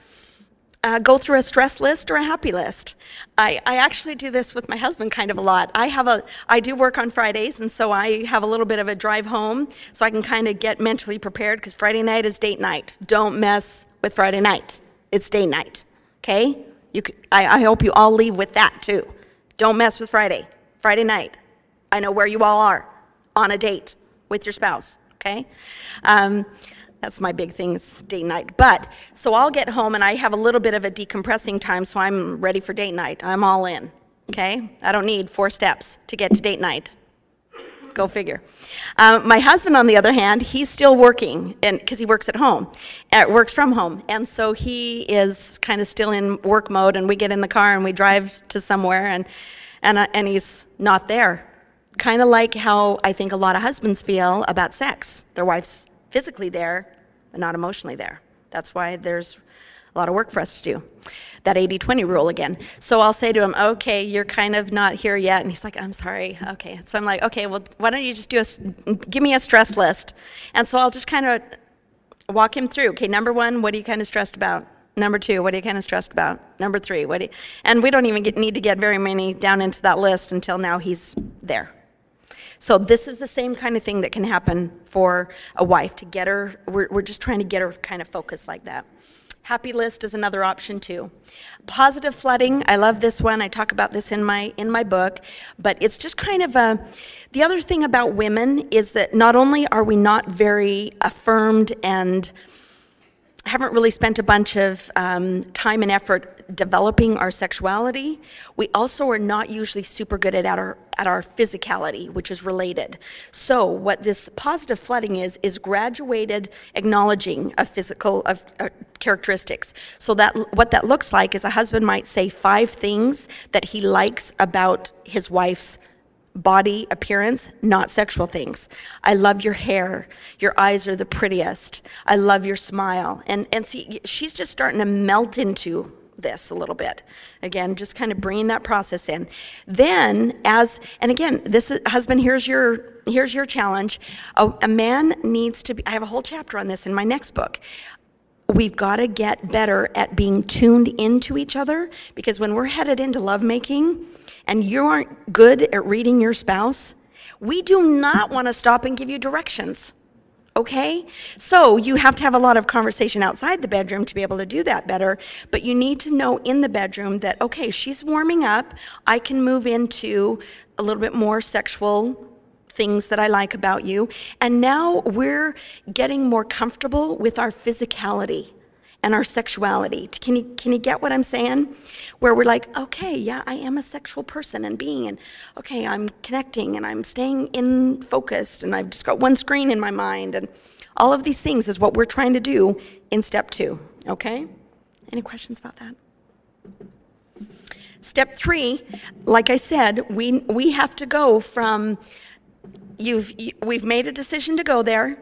Uh, go through a stress list or a happy list. I, I actually do this with my husband kind of a lot. I have a I do work on Fridays, and so I have a little bit of a drive home, so I can kind of get mentally prepared because Friday night is date night. Don't mess with Friday night. It's date night. Okay? You could, I, I hope you all leave with that too. Don't mess with Friday. Friday night. I know where you all are on a date with your spouse, okay? Um, that's my big things date night. But so I'll get home and I have a little bit of a decompressing time, so I'm ready for date night. I'm all in, okay? I don't need four steps to get to date night. Go figure. Um, my husband, on the other hand, he's still working because he works at home, uh, works from home, and so he is kind of still in work mode. And we get in the car and we drive to somewhere, and and, uh, and he's not there. Kind of like how I think a lot of husbands feel about sex. Their wife's physically there, not emotionally there. That's why there's a lot of work for us to do. That 80 20 rule again. So I'll say to him, okay, you're kind of not here yet. And he's like, I'm sorry. Okay. So I'm like, okay, well, why don't you just do a, give me a stress list? And so I'll just kind of walk him through. Okay, number one, what are you kind of stressed about? Number two, what are you kind of stressed about? Number three, what you, and we don't even get, need to get very many down into that list until now he's there. So this is the same kind of thing that can happen for a wife to get her, we're, we're just trying to get her kind of focused like that. Happy list is another option too. Positive flooding, I love this one. I talk about this in my in my book, but it's just kind of a the other thing about women is that not only are we not very affirmed and haven't really spent a bunch of um, time and effort developing our sexuality. We also are not usually super good at our at our physicality, which is related. So what this positive flooding is is graduated acknowledging of physical of uh, characteristics. So that what that looks like is a husband might say five things that he likes about his wife's body appearance, not sexual things. I love your hair. Your eyes are the prettiest. I love your smile. And and see, she's just starting to melt into this a little bit. Again, just kind of bringing that process in. Then, as and again, this is, husband, here's your here's your challenge. A, a man needs to be. I have a whole chapter on this in my next book we've got to get better at being tuned into each other because when we're headed into lovemaking, and you aren't good at reading your spouse, we do not want to stop and give you directions. Okay? So you have to have a lot of conversation outside the bedroom to be able to do that better, but you need to know in the bedroom that, okay, she's warming up. I can move into a little bit more sexual things that I like about you. And now we're getting more comfortable with our physicality and our sexuality. Can you, can you get what I'm saying? Where we're like, okay, yeah, I am a sexual person and being, and okay, I'm connecting and I'm staying in focused, and I've just got one screen in my mind, and all of these things is what we're trying to do in step two, okay? Any questions about that? Step three, like I said, we, we have to go from you've, you, we've made a decision to go there,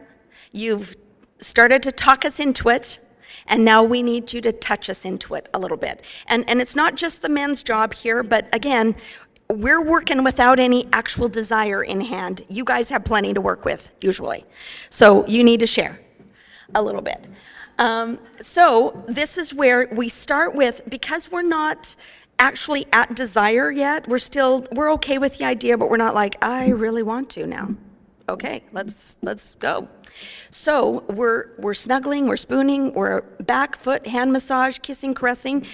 you've started to talk us into it, and now we need you to touch us into it a little bit. And, and it's not just the men's job here, but again, we're working without any actual desire in hand. You guys have plenty to work with, usually. So you need to share a little bit. Um, so this is where we start with, because we're not actually at desire yet, we're still, we're okay with the idea, but we're not like, I really want to now. Okay, let's, let's go. So we're, we're snuggling, we're spooning, we're back, foot, hand massage, kissing, caressing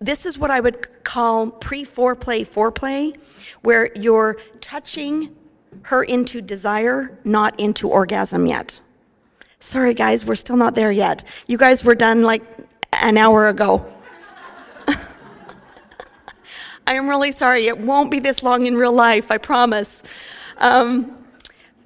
this is what I would call pre foreplay foreplay, where you're touching her into desire, not into orgasm yet. Sorry, guys, we're still not there yet. You guys were done like an hour ago. I am really sorry. It won't be this long in real life, I promise. Um,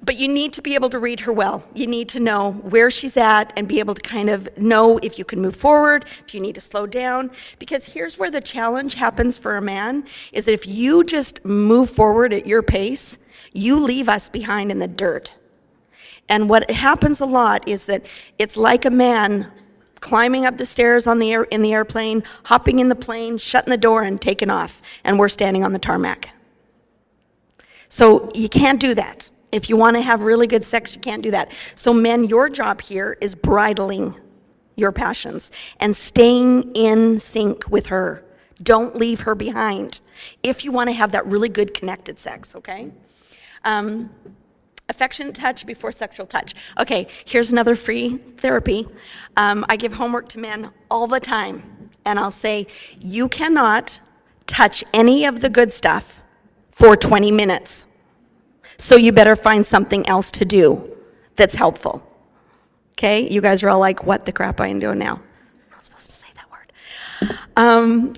but you need to be able to read her well. You need to know where she's at and be able to kind of know if you can move forward, if you need to slow down. Because here's where the challenge happens for a man is that if you just move forward at your pace, you leave us behind in the dirt. And what happens a lot is that it's like a man climbing up the stairs on the air, in the airplane, hopping in the plane, shutting the door, and taking off. And we're standing on the tarmac. So you can't do that. If you want to have really good sex, you can't do that. So, men, your job here is bridling your passions and staying in sync with her. Don't leave her behind if you want to have that really good connected sex, okay? Um, affectionate touch before sexual touch. Okay, here's another free therapy. Um, I give homework to men all the time, and I'll say, You cannot touch any of the good stuff for 20 minutes. So you better find something else to do that's helpful. Okay? You guys are all like, what the crap I am doing now? I'm not supposed to say that word. Um,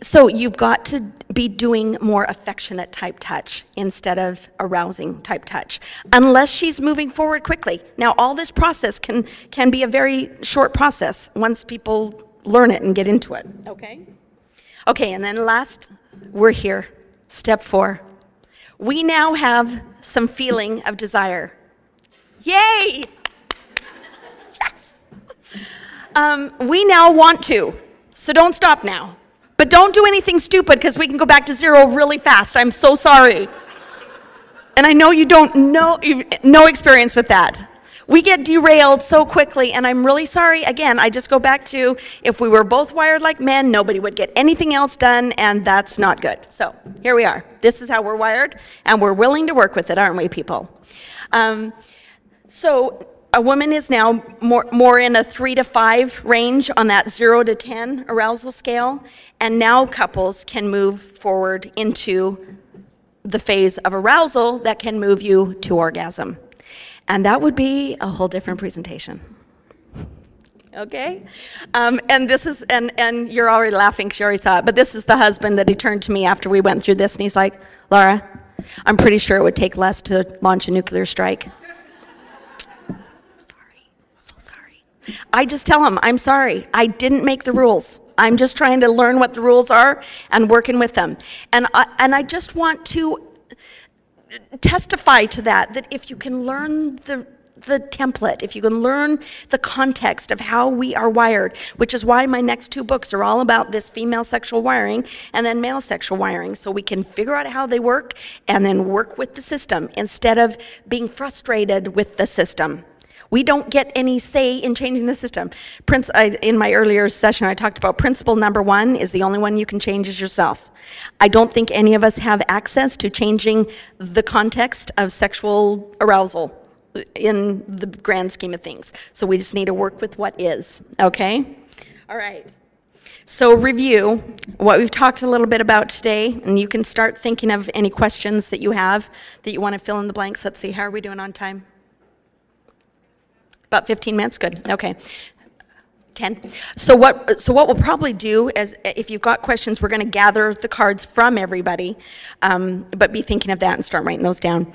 so you've got to be doing more affectionate type touch instead of arousing type touch unless she's moving forward quickly now all this process can can be a very short process once people learn it and get into it okay okay and then last we're here step four we now have some feeling of desire. Yay! Yes! Um, we now want to, so don't stop now. But don't do anything stupid because we can go back to zero really fast. I'm so sorry. And I know you don't know, no experience with that we get derailed so quickly, and I'm really sorry. Again, I just go back to if we were both wired like men, nobody would get anything else done, and that's not good. So here we are. This is how we're wired, and we're willing to work with it, aren't we, people? Um, so a woman is now more, more in a three to five range on that zero to 10 arousal scale, and now couples can move forward into the phase of arousal that can move you to orgasm. And that would be a whole different presentation. Okay? Um, and this is, and, and you're already laughing because you already saw it, but this is the husband that he turned to me after we went through this, and he's like, Laura, I'm pretty sure it would take less to launch a nuclear strike. sorry, so sorry. I just tell them, I'm sorry, I didn't make the rules. I'm just trying to learn what the rules are and working with them. And I, and I just want to testify to that, that if you can learn the the template, if you can learn the context of how we are wired, which is why my next two books are all about this female sexual wiring and then male sexual wiring, so we can figure out how they work and then work with the system instead of being frustrated with the system. We don't get any say in changing the system. Prince, I, in my earlier session, I talked about principle number one is the only one you can change is yourself. I don't think any of us have access to changing the context of sexual arousal in the grand scheme of things. So we just need to work with what is, okay? All right. So, review what we've talked a little bit about today, and you can start thinking of any questions that you have that you want to fill in the blanks. Let's see, how are we doing on time? About 15 minutes? Good. Okay. 10. So what, so what we'll probably do is, if you've got questions, we're going to gather the cards from everybody, um, but be thinking of that and start writing those down.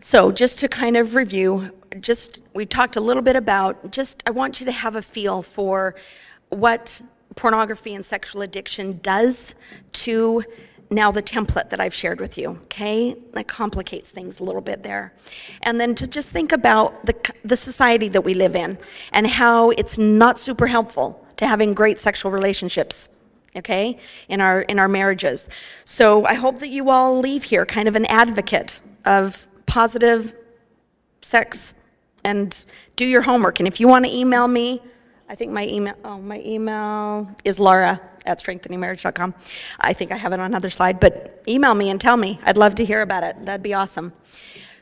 So just to kind of review, just we talked a little bit about, just I want you to have a feel for what pornography and sexual addiction does to now the template that I've shared with you, okay? That complicates things a little bit there. And then to just think about the, the society that we live in and how it's not super helpful to having great sexual relationships okay, in our in our marriages. So I hope that you all leave here kind of an advocate of positive sex and do your homework. And if you want to email me, I think my email oh my email is Laura at strengtheningmarriage.com. I think I have it on another slide, but email me and tell me. I'd love to hear about it. That'd be awesome.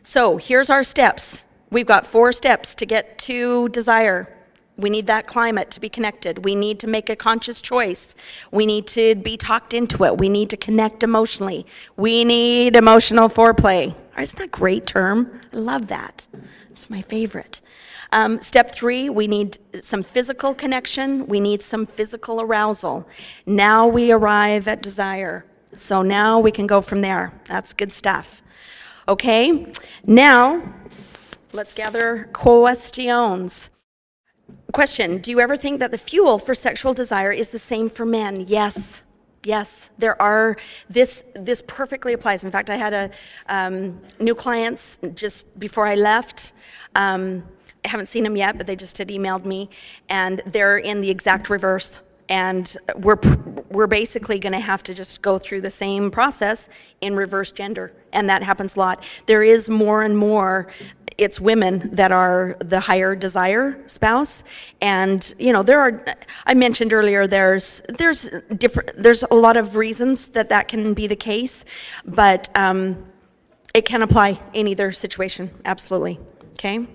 So here's our steps. We've got four steps to get to desire. We need that climate to be connected. We need to make a conscious choice. We need to be talked into it. We need to connect emotionally. We need emotional foreplay. Isn't that a great term? I love that. It's my favorite. Um, step three, we need some physical connection. We need some physical arousal. Now we arrive at desire. So now we can go from there. That's good stuff. Okay, now let's gather questions. Question Do you ever think that the fuel for sexual desire is the same for men? Yes. Yes, there are. This this perfectly applies. In fact, I had a um, new clients just before I left. Um, I haven't seen them yet, but they just had emailed me, and they're in the exact reverse. And we're we're basically going to have to just go through the same process in reverse gender, and that happens a lot. There is more and more it's women that are the higher desire spouse. And you know there are i mentioned earlier there's there's different there's a lot of reasons that that can be the case but um, it can apply in either situation. Absolutely. Okay?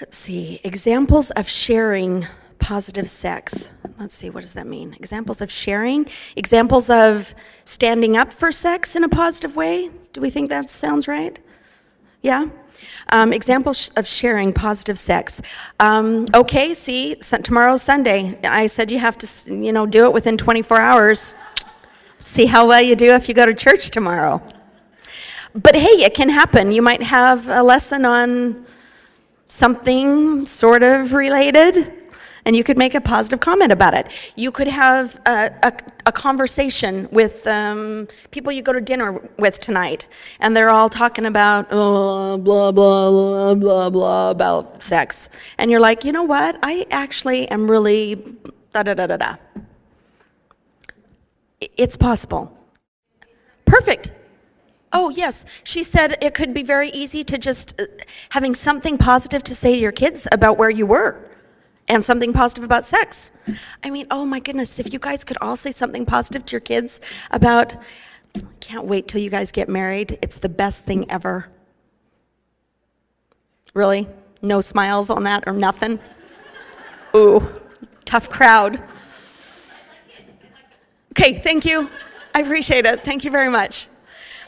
Let's see. Examples of sharing positive sex. Let's see. What does that mean? Examples of sharing? Examples of standing up for sex in a positive way? Do we think that sounds right yeah um, examples of sharing positive sex. Um, okay, see, tomorrow's Sunday. I said you have to, you know, do it within 24 hours. See how well you do if you go to church tomorrow. But hey, it can happen. You might have a lesson on something sort of related and you could make a positive comment about it. You could have a, a, a conversation with um, people you go to dinner with tonight, and they're all talking about oh, blah, blah, blah, blah, blah about sex. And you're like, you know what? I actually am really da da da da da. It's possible. Perfect. Oh, yes. She said it could be very easy to just uh, having something positive to say to your kids about where you were and something positive about sex. I mean, oh my goodness, if you guys could all say something positive to your kids about, can't wait till you guys get married. It's the best thing ever. Really? No smiles on that or nothing? Ooh, tough crowd. Okay, thank you. I appreciate it. Thank you very much.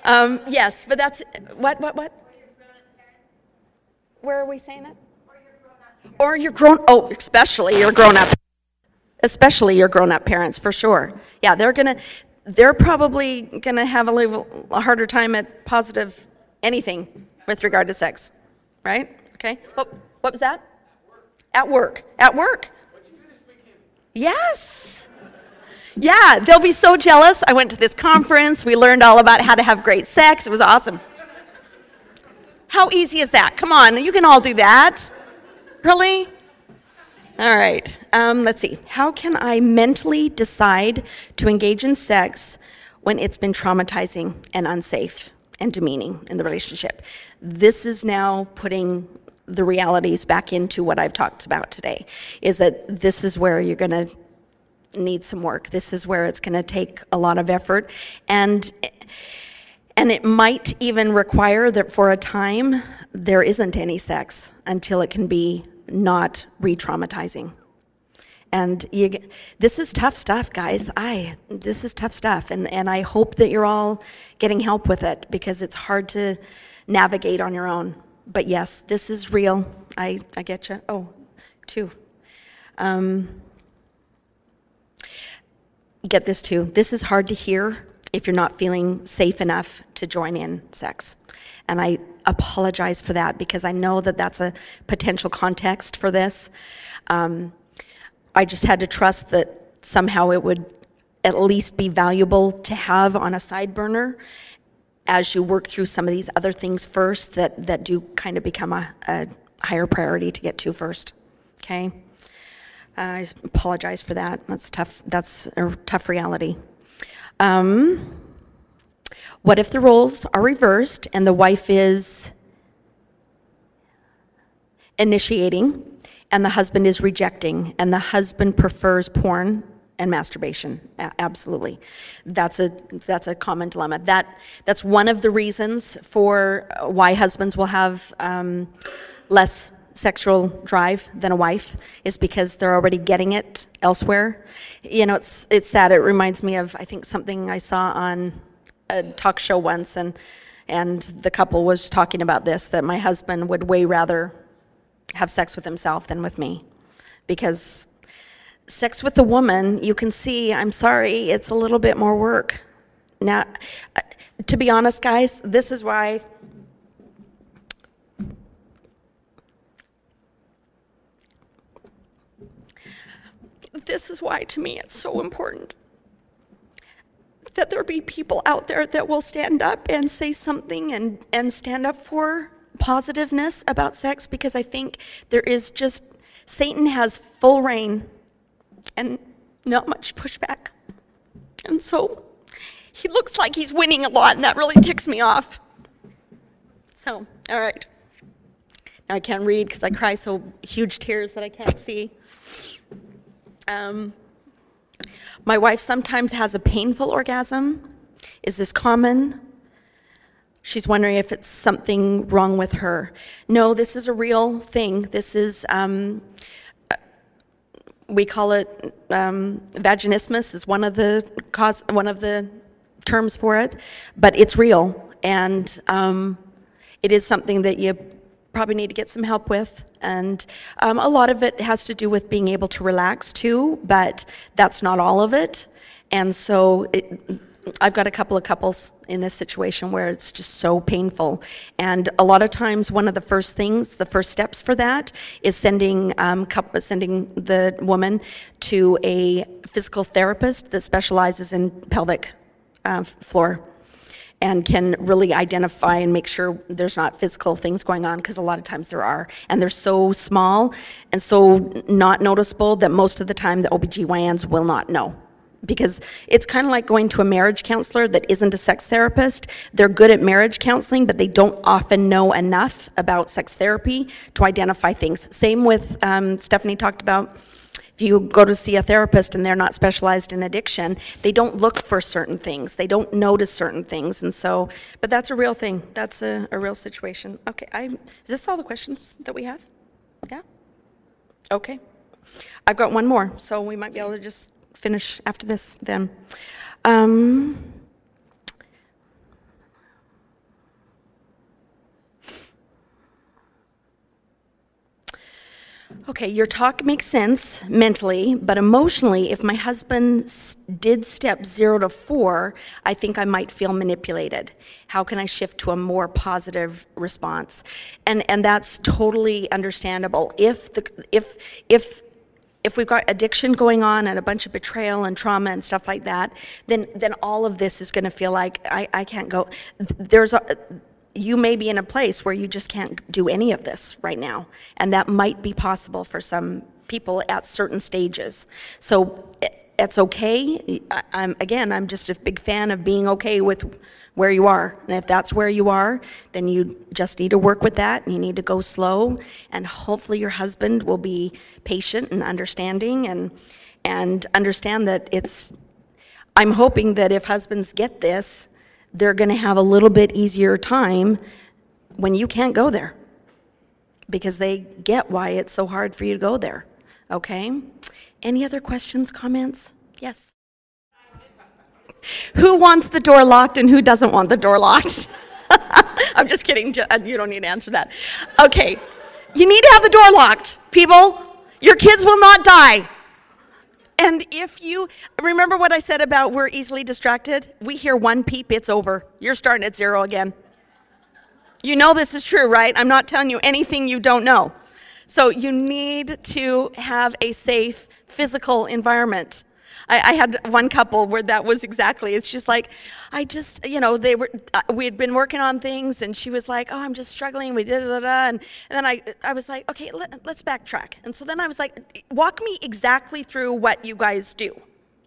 Um, yes, but that's what, what, what? Where are we saying that? Or your grown, oh, especially your grown up, especially your grown up parents, for sure. Yeah, they're gonna, they're probably gonna have a little a harder time at positive anything with regard to sex, right? Okay. What, what was that? At work. At work. Yes. Yeah, they'll be so jealous. I went to this conference. We learned all about how to have great sex. It was awesome. How easy is that? Come on, you can all do that. Really? All right. Um, let's see. How can I mentally decide to engage in sex when it's been traumatizing and unsafe and demeaning in the relationship? This is now putting the realities back into what I've talked about today. Is that this is where you're going to need some work. This is where it's going to take a lot of effort, and and it might even require that for a time there isn't any sex until it can be not re-traumatizing. And you, this is tough stuff guys. I this is tough stuff. And, and i hope that you're all getting help with it because it's hard to navigate on your own. But yes this is real. I, I get you. Oh two. Um, get this too. This is hard to hear if you're not feeling safe enough to join in sex. And I apologize for that because I know that that's a potential context for this. Um, I just had to trust that somehow it would at least be valuable to have on a side burner as you work through some of these other things first that, that do kind of become a, a higher priority to get to first. Okay? I apologize for that. That's tough. That's a tough reality. Um, what if the roles are reversed and the wife is initiating and the husband is rejecting and the husband prefers porn and masturbation? A- absolutely. That's a that's a common dilemma. That that's one of the reasons for why husbands will have um, less sexual drive than a wife is because they're already getting it elsewhere. You know it's it's sad. It reminds me of i think something i saw on a talk show once and and the couple was talking about this that my husband would way rather have sex with himself than with me. Because sex with a woman you can see i'm sorry it's a little bit more work. Now uh, to be honest guys this is why this is why to me it's so important that there be people out there that will stand up and say something and, and stand up for positiveness about sex because I think there is just, Satan has full reign and not much pushback. And so he looks like he's winning a lot, and that really ticks me off. So, all right. Now I can't read because I cry so huge tears that I can't see. Um, my wife sometimes has a painful orgasm. Is this common? She's wondering if it's something wrong with her. No, this is a real thing. This is, um, we call it um, vaginismus is one of the cause, one of the terms for it, but it's real, and um, it is something that you probably need to get some help with. And um, a lot of it has to do with being able to relax too, but that's not all of it. And so it, I've got a couple of couples in this situation where it's just so painful. And a lot of times, one of the first things, the first steps for that is sending, um, coup- sending the woman to a physical therapist that specializes in pelvic uh, floor and can really identify and make sure there's not physical things going on because a lot of times there are and they're so small and so not noticeable that most of the time the OBGYNs will not know because it's kind of like going to a marriage counselor that isn't a sex therapist. They're good at marriage counseling, but they don't often know enough about sex therapy to identify things. Same with um, Stefanie talked about you go to see a therapist and they're not specialized in addiction, they don't look for certain things. They don't notice certain things. And so, but that's a real thing. That's a, a real situation. Okay, I, is this all the questions that we have? Yeah? Okay. I've got one more, so we might be able to just finish after this then. Um, Okay, your talk makes sense mentally, but emotionally, if my husband did step zero to four, I think I might feel manipulated. How can I shift to a more positive response? And and that's totally understandable. If the if if if we've got addiction going on and a bunch of betrayal and trauma and stuff like that, then then all of this is going to feel like I, I can't go. There's a you may be in a place where you just can't do any of this right now, and that might be possible for some people at certain stages. So it's okay. I- I'm again, I'm just a big fan of being okay with where you are, and if that's where you are, then you just need to work with that, and you need to go slow, and hopefully your husband will be patient and understanding, and and understand that it's I'm hoping that if husbands get this, they're going to have a little bit easier time when you can't go there because they get why it's so hard for you to go there. Okay? Any other questions, comments? Yes. (laughs) Who wants the door locked and who doesn't want the door locked? (laughs) I'm just kidding. You don't need to answer that. Okay. You need to have the door locked, people. Your kids will not die. And if you remember what I said about we're easily distracted, we hear one peep, it's over. You're starting at zero again. You know this is true, right? I'm not telling you anything you don't know. So you need to have a safe physical environment. I, I, had one couple where that was exactly. It's just like, I just, you know, they were. Uh, we had been working on things, and she was like, "Oh, I'm just struggling." We did it, and, and then I, I was like, "Okay, let, let's backtrack." And so then I was like, "Walk me exactly through what you guys do.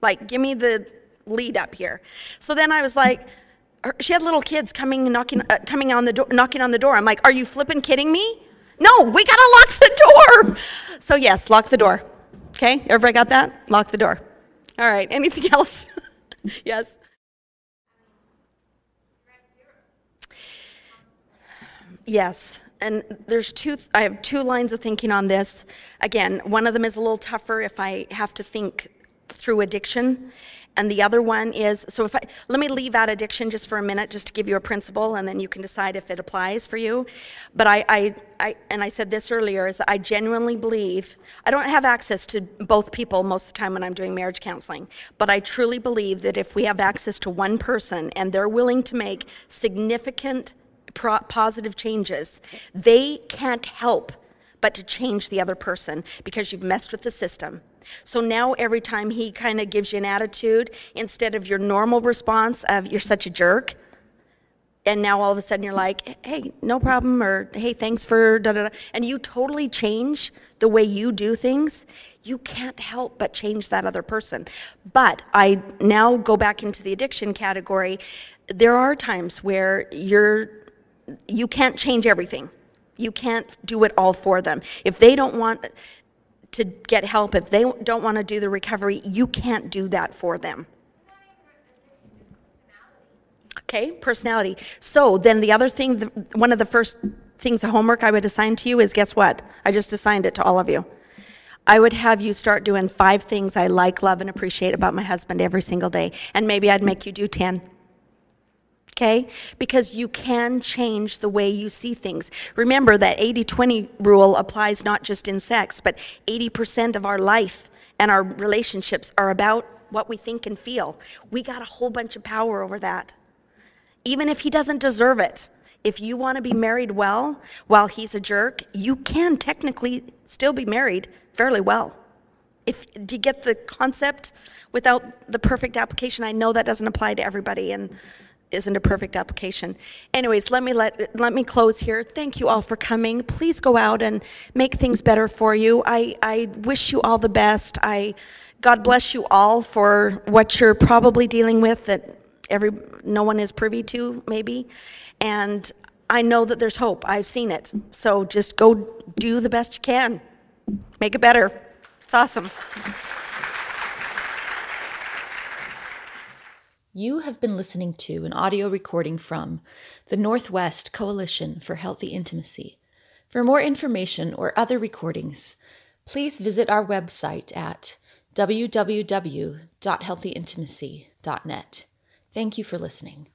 Like, give me the lead up here." So then I was like. She had little kids coming knocking, uh, coming on the door, knocking on the door. I'm like, "Are you flipping kidding me?" No, we gotta lock the door. So yes, lock the door. Okay, everybody got that? Lock the door. All right, anything (laughs) else? yes? Yes, and there's two, I have two lines of thinking on this. Again, one of them is a little tougher if I have to think through addiction. And the other one is so if I let me leave out addiction just for a minute, just to give you a principle, and then you can decide if it applies for you. But I, I, I and I said this earlier is I genuinely believe I don't have access to both people most of the time when I'm doing marriage counseling, but I truly believe that if we have access to one person and they're willing to make significant pro- positive changes, they can't help but to change the other person because you've messed with the system so now every time he kind of gives you an attitude, instead of your normal response of you're such a jerk, and now all of a sudden you're like, hey, no problem, or hey, thanks for da da da, and you totally change the way you do things, you can't help but change that other person. But I now go back into the addiction category. There are times where you're you can't change everything. You can't do it all for them. If they don't want to get help, if they don't want to do the recovery, you can't do that for them. Okay, personality. So then the other thing, one of the first things, the homework I would assign to you is guess what? I just assigned it to all of you. I would have you start doing five things I like, love, and appreciate about my husband every single day. And maybe I'd make you do 10 okay? Because you can change the way you see things. Remember that 80 20 rule applies not just in sex, but 80% of our life and our relationships are about what we think and feel. We got a whole bunch of power over that. Even if he doesn't deserve it. If you want to be married well while he's a jerk, you can technically still be married fairly well. If, do you get the concept without the perfect application? I know that doesn't apply to everybody, and isn't a perfect application. Anyways, let me let let me close here. Thank you all for coming. Please go out and make things better for you. I, I wish you all the best. I God bless you all for what you're probably dealing with that every no one is privy to, maybe. And I know that there's hope. I've seen it. So just go do the best you can. Make it better. It's awesome. You have been listening to an audio recording from the Northwest Coalition for Healthy Intimacy. For more information or other recordings, please visit our website at www.healthyintimacy.net. Thank you for listening.